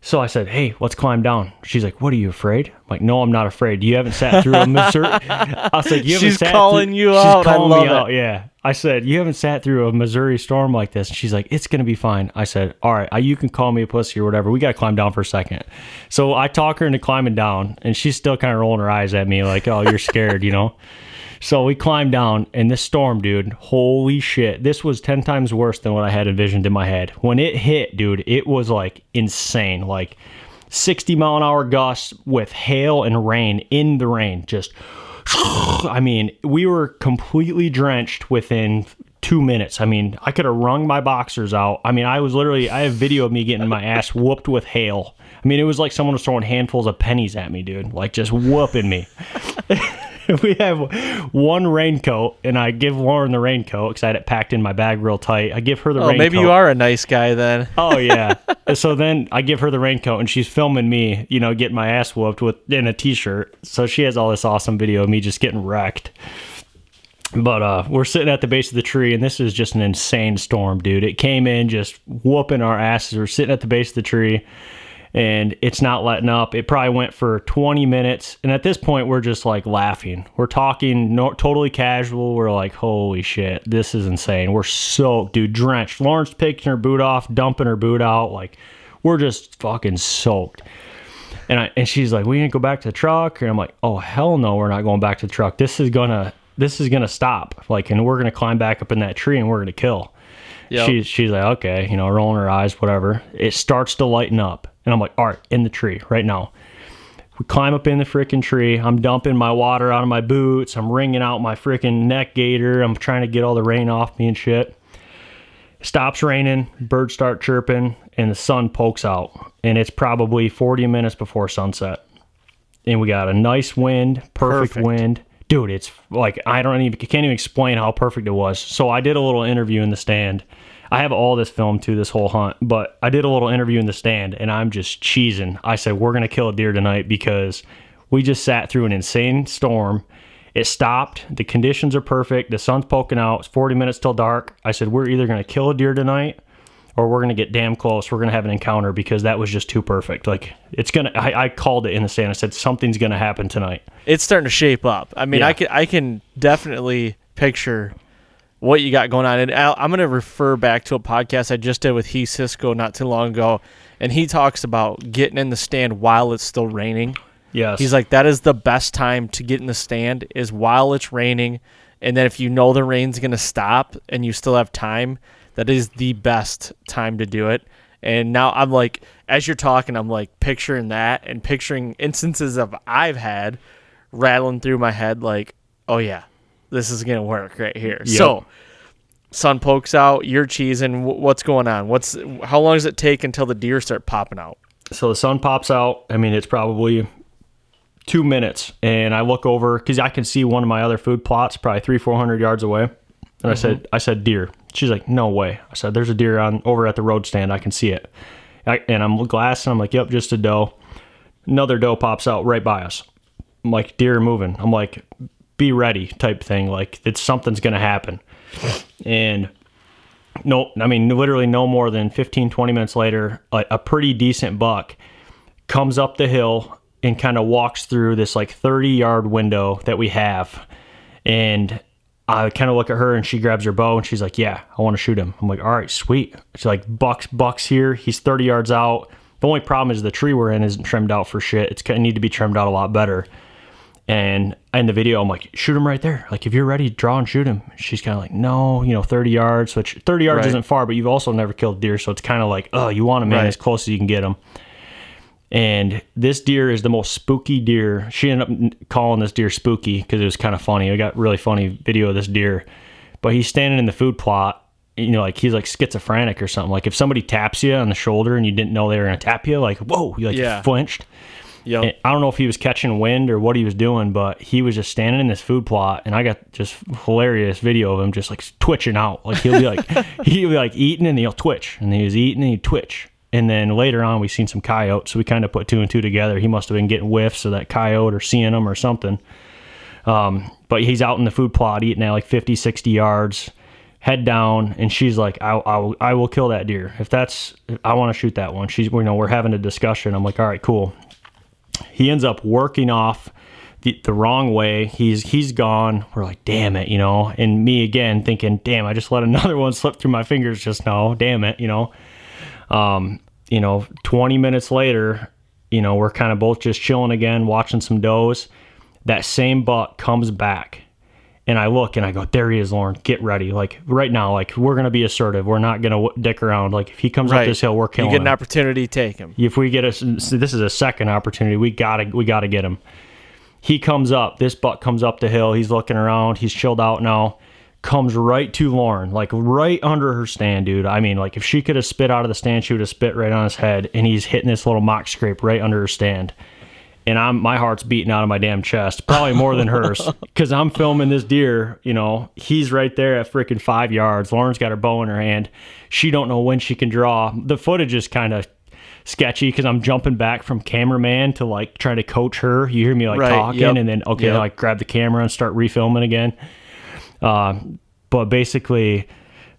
So I said, "Hey, let's climb down." She's like, "What are you afraid?" I'm like, "No, I'm not afraid. You haven't sat through a Missouri." I said, "You haven't she's sat calling through- you she's out. calling I love me it. out. Yeah. I said, "You haven't sat through a Missouri storm like this." And she's like, "It's gonna be fine." I said, "All right, uh, you can call me a pussy or whatever. We gotta climb down for a second. So I talk her into climbing down, and she's still kind of rolling her eyes at me, like, "Oh, you're scared," you know. So we climbed down, and this storm, dude, holy shit. This was 10 times worse than what I had envisioned in my head. When it hit, dude, it was like insane. Like 60 mile an hour gusts with hail and rain in the rain. Just, I mean, we were completely drenched within two minutes. I mean, I could have wrung my boxers out. I mean, I was literally, I have video of me getting my ass whooped with hail. I mean, it was like someone was throwing handfuls of pennies at me, dude, like just whooping me. we have one raincoat, and I give Lauren the raincoat because I had it packed in my bag real tight. I give her the oh, raincoat. maybe you are a nice guy then. oh yeah. so then I give her the raincoat, and she's filming me, you know, getting my ass whooped with in a t-shirt. So she has all this awesome video of me just getting wrecked. But uh, we're sitting at the base of the tree, and this is just an insane storm, dude. It came in just whooping our asses. We're sitting at the base of the tree and it's not letting up. It probably went for 20 minutes. And at this point, we're just like laughing. We're talking no, totally casual. We're like, holy shit, this is insane. We're soaked, dude, drenched. Lauren's picking her boot off, dumping her boot out. Like, we're just fucking soaked. And I, and she's like, we didn't go back to the truck. And I'm like, oh hell no, we're not going back to the truck. This is gonna this is gonna stop. Like, and we're gonna climb back up in that tree and we're gonna kill. Yep. She's she's like, okay, you know, rolling her eyes, whatever. It starts to lighten up. And I'm like, all right, in the tree right now. We climb up in the freaking tree. I'm dumping my water out of my boots. I'm wringing out my freaking neck gaiter. I'm trying to get all the rain off me and shit. It stops raining. Birds start chirping, and the sun pokes out. And it's probably 40 minutes before sunset. And we got a nice wind, perfect, perfect. wind. Dude, it's like I don't even can't even explain how perfect it was. So I did a little interview in the stand I have all this film to this whole hunt, but I did a little interview in the stand and I'm just cheesing. I said, We're going to kill a deer tonight because we just sat through an insane storm. It stopped. The conditions are perfect. The sun's poking out. It's 40 minutes till dark. I said, We're either going to kill a deer tonight or we're going to get damn close. We're going to have an encounter because that was just too perfect. Like, it's going to, I called it in the stand. I said, Something's going to happen tonight. It's starting to shape up. I mean, yeah. I, can, I can definitely picture what you got going on. And Al, I'm going to refer back to a podcast I just did with He Cisco not too long ago, and he talks about getting in the stand while it's still raining. Yes. He's like, that is the best time to get in the stand is while it's raining. And then if you know the rain's going to stop and you still have time, that is the best time to do it. And now I'm like, as you're talking, I'm like picturing that and picturing instances of I've had rattling through my head, like, oh yeah, this is gonna work right here. Yep. So, sun pokes out. You're cheesing. What's going on? What's how long does it take until the deer start popping out? So the sun pops out. I mean, it's probably two minutes, and I look over because I can see one of my other food plots, probably three, four hundred yards away. And mm-hmm. I said, I said deer. She's like, no way. I said, there's a deer on over at the road stand. I can see it. I, and I'm glassing. I'm like, yep, just a doe. Another doe pops out right by us. I'm like, deer moving. I'm like, be ready type thing. Like it's something's going to happen. And no, I mean, literally no more than 15, 20 minutes later, a, a pretty decent buck comes up the hill and kind of walks through this like 30 yard window that we have. And I kind of look at her and she grabs her bow and she's like, Yeah, I want to shoot him. I'm like, All right, sweet. She's like, Buck's, Buck's here. He's 30 yards out. The only problem is the tree we're in isn't trimmed out for shit. It's going to need to be trimmed out a lot better. And in the video, I'm like, shoot him right there. Like, if you're ready, draw and shoot him. She's kind of like, no, you know, 30 yards, which 30 yards right. isn't far, but you've also never killed deer. So it's kind of like, oh, you want him right. in as close as you can get him. And this deer is the most spooky deer. She ended up calling this deer spooky because it was kind of funny. I got really funny video of this deer. But he's standing in the food plot you know, like he's like schizophrenic or something. Like if somebody taps you on the shoulder and you didn't know they were gonna tap you, like whoa, you like yeah. flinched. Yeah. I don't know if he was catching wind or what he was doing, but he was just standing in this food plot, and I got just hilarious video of him just like twitching out. Like he'll be like he'll be like eating and he'll twitch, and he was eating and he'd twitch. And then later on, we seen some coyotes, so we kind of put two and two together. He must have been getting whiffs of that coyote or seeing them or something. Um, but he's out in the food plot eating at like 50, 60 yards, head down, and she's like, I, I, I will kill that deer. If that's, I want to shoot that one. She's, you know, we're having a discussion. I'm like, all right, cool he ends up working off the, the wrong way. He's he's gone. We're like, damn it, you know. And me again thinking, damn, I just let another one slip through my fingers just now. Damn it, you know. Um, you know, 20 minutes later, you know, we're kind of both just chilling again, watching some does. That same buck comes back and I look and I go, there he is, Lauren. Get ready. Like right now, like we're gonna be assertive. We're not gonna dick around. Like if he comes right. up this hill, we're killing. Him you get an him. opportunity, take him. If we get a, this is a second opportunity. We gotta, we gotta get him. He comes up. This buck comes up the hill. He's looking around. He's chilled out now. Comes right to Lauren, like right under her stand, dude. I mean, like if she could have spit out of the stand, she would have spit right on his head. And he's hitting this little mock scrape right under her stand and I'm my heart's beating out of my damn chest, probably more than hers, because I'm filming this deer. You know, he's right there at freaking five yards. Lauren's got her bow in her hand. She don't know when she can draw. The footage is kind of sketchy because I'm jumping back from cameraman to like trying to coach her. You hear me like right, talking, yep, and then okay, yep. like grab the camera and start refilming again. Uh, but basically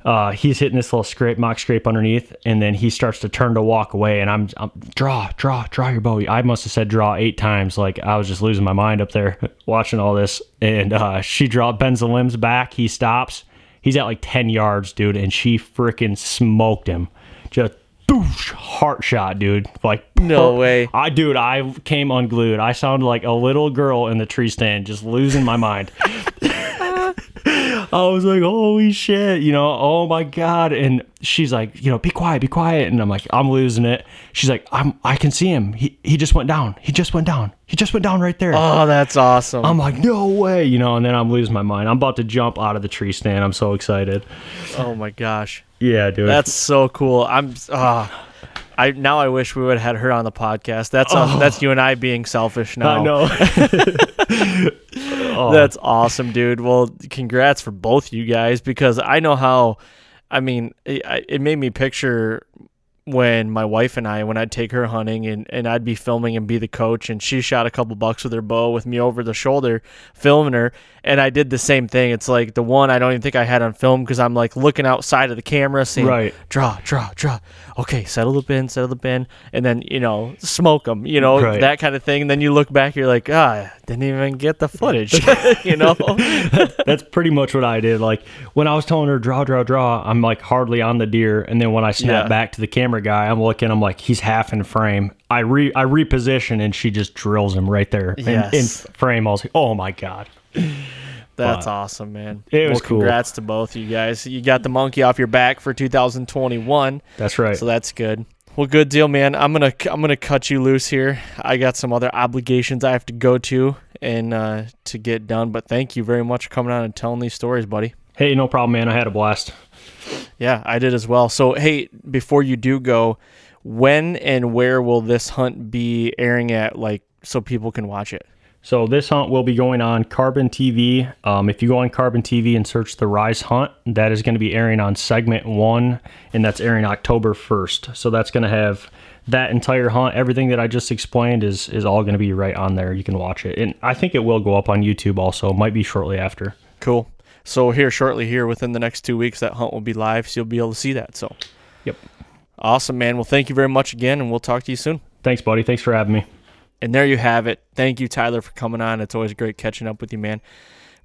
uh, he's hitting this little scrape, mock scrape underneath, and then he starts to turn to walk away. And I'm, I'm draw, draw, draw your bow. I must have said draw eight times. Like I was just losing my mind up there watching all this. And uh, she draw bends the limbs back. He stops. He's at like ten yards, dude, and she freaking smoked him. Just boosh, heart shot, dude. Like no way. I dude, I came unglued. I sounded like a little girl in the tree stand, just losing my mind. I was like, holy shit, you know, oh my god. And she's like, you know, be quiet, be quiet. And I'm like, I'm losing it. She's like, I'm I can see him. He he just went down. He just went down. He just went down right there. Oh, that's awesome. I'm like, no way, you know, and then I'm losing my mind. I'm about to jump out of the tree stand. I'm so excited. Oh my gosh. Yeah, dude. That's so cool. I'm uh I now I wish we would have had her on the podcast. That's um, oh. that's you and I being selfish now. I know. oh. That's awesome, dude. Well, congrats for both you guys because I know how. I mean, it, it made me picture when my wife and I, when I'd take her hunting and, and I'd be filming and be the coach, and she shot a couple bucks with her bow with me over the shoulder filming her, and I did the same thing. It's like the one I don't even think I had on film because I'm like looking outside of the camera, saying, right. draw, draw, draw. Okay, settle the bin, settle the bin, and then you know smoke them, you know right. that kind of thing. And then you look back, you're like, ah, didn't even get the footage, you know. That's pretty much what I did. Like when I was telling her draw, draw, draw, I'm like hardly on the deer, and then when I snap yeah. back to the camera guy, I'm looking, I'm like, he's half in frame. I re I reposition, and she just drills him right there yes. in, in frame. I was like, oh my god. That's but awesome, man. It was well, cool. Congrats to both you guys. You got the monkey off your back for 2021. That's right. So that's good. Well, good deal, man. I'm gonna I'm gonna cut you loose here. I got some other obligations I have to go to and uh, to get done. But thank you very much for coming on and telling these stories, buddy. Hey, no problem, man. I had a blast. Yeah, I did as well. So, hey, before you do go, when and where will this hunt be airing at, like, so people can watch it? So this hunt will be going on Carbon TV. Um, if you go on Carbon TV and search the Rise Hunt, that is going to be airing on segment one, and that's airing October 1st. So that's going to have that entire hunt, everything that I just explained is is all going to be right on there. You can watch it, and I think it will go up on YouTube also. Might be shortly after. Cool. So here shortly here within the next two weeks, that hunt will be live, so you'll be able to see that. So, yep. Awesome, man. Well, thank you very much again, and we'll talk to you soon. Thanks, buddy. Thanks for having me. And there you have it. Thank you, Tyler, for coming on. It's always great catching up with you, man.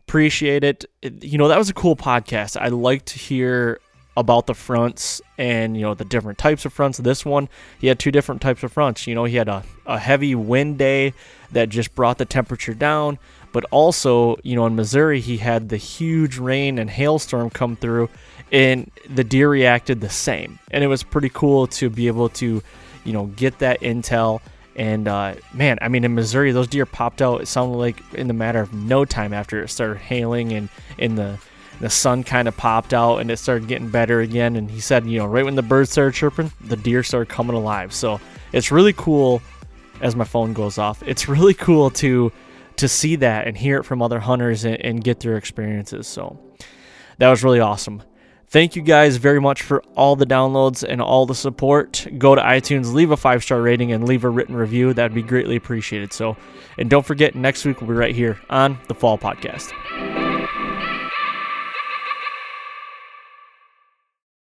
Appreciate it. You know, that was a cool podcast. I like to hear about the fronts and, you know, the different types of fronts. This one, he had two different types of fronts. You know, he had a, a heavy wind day that just brought the temperature down. But also, you know, in Missouri, he had the huge rain and hailstorm come through, and the deer reacted the same. And it was pretty cool to be able to, you know, get that intel And uh, man, I mean, in Missouri, those deer popped out. It sounded like in the matter of no time after it started hailing and in the the sun kind of popped out and it started getting better again. And he said, you know, right when the birds started chirping, the deer started coming alive. So it's really cool. As my phone goes off, it's really cool to to see that and hear it from other hunters and, and get their experiences. So that was really awesome. Thank you guys very much for all the downloads and all the support. Go to iTunes, leave a five star rating, and leave a written review. That'd be greatly appreciated. So, and don't forget, next week we'll be right here on the Fall Podcast.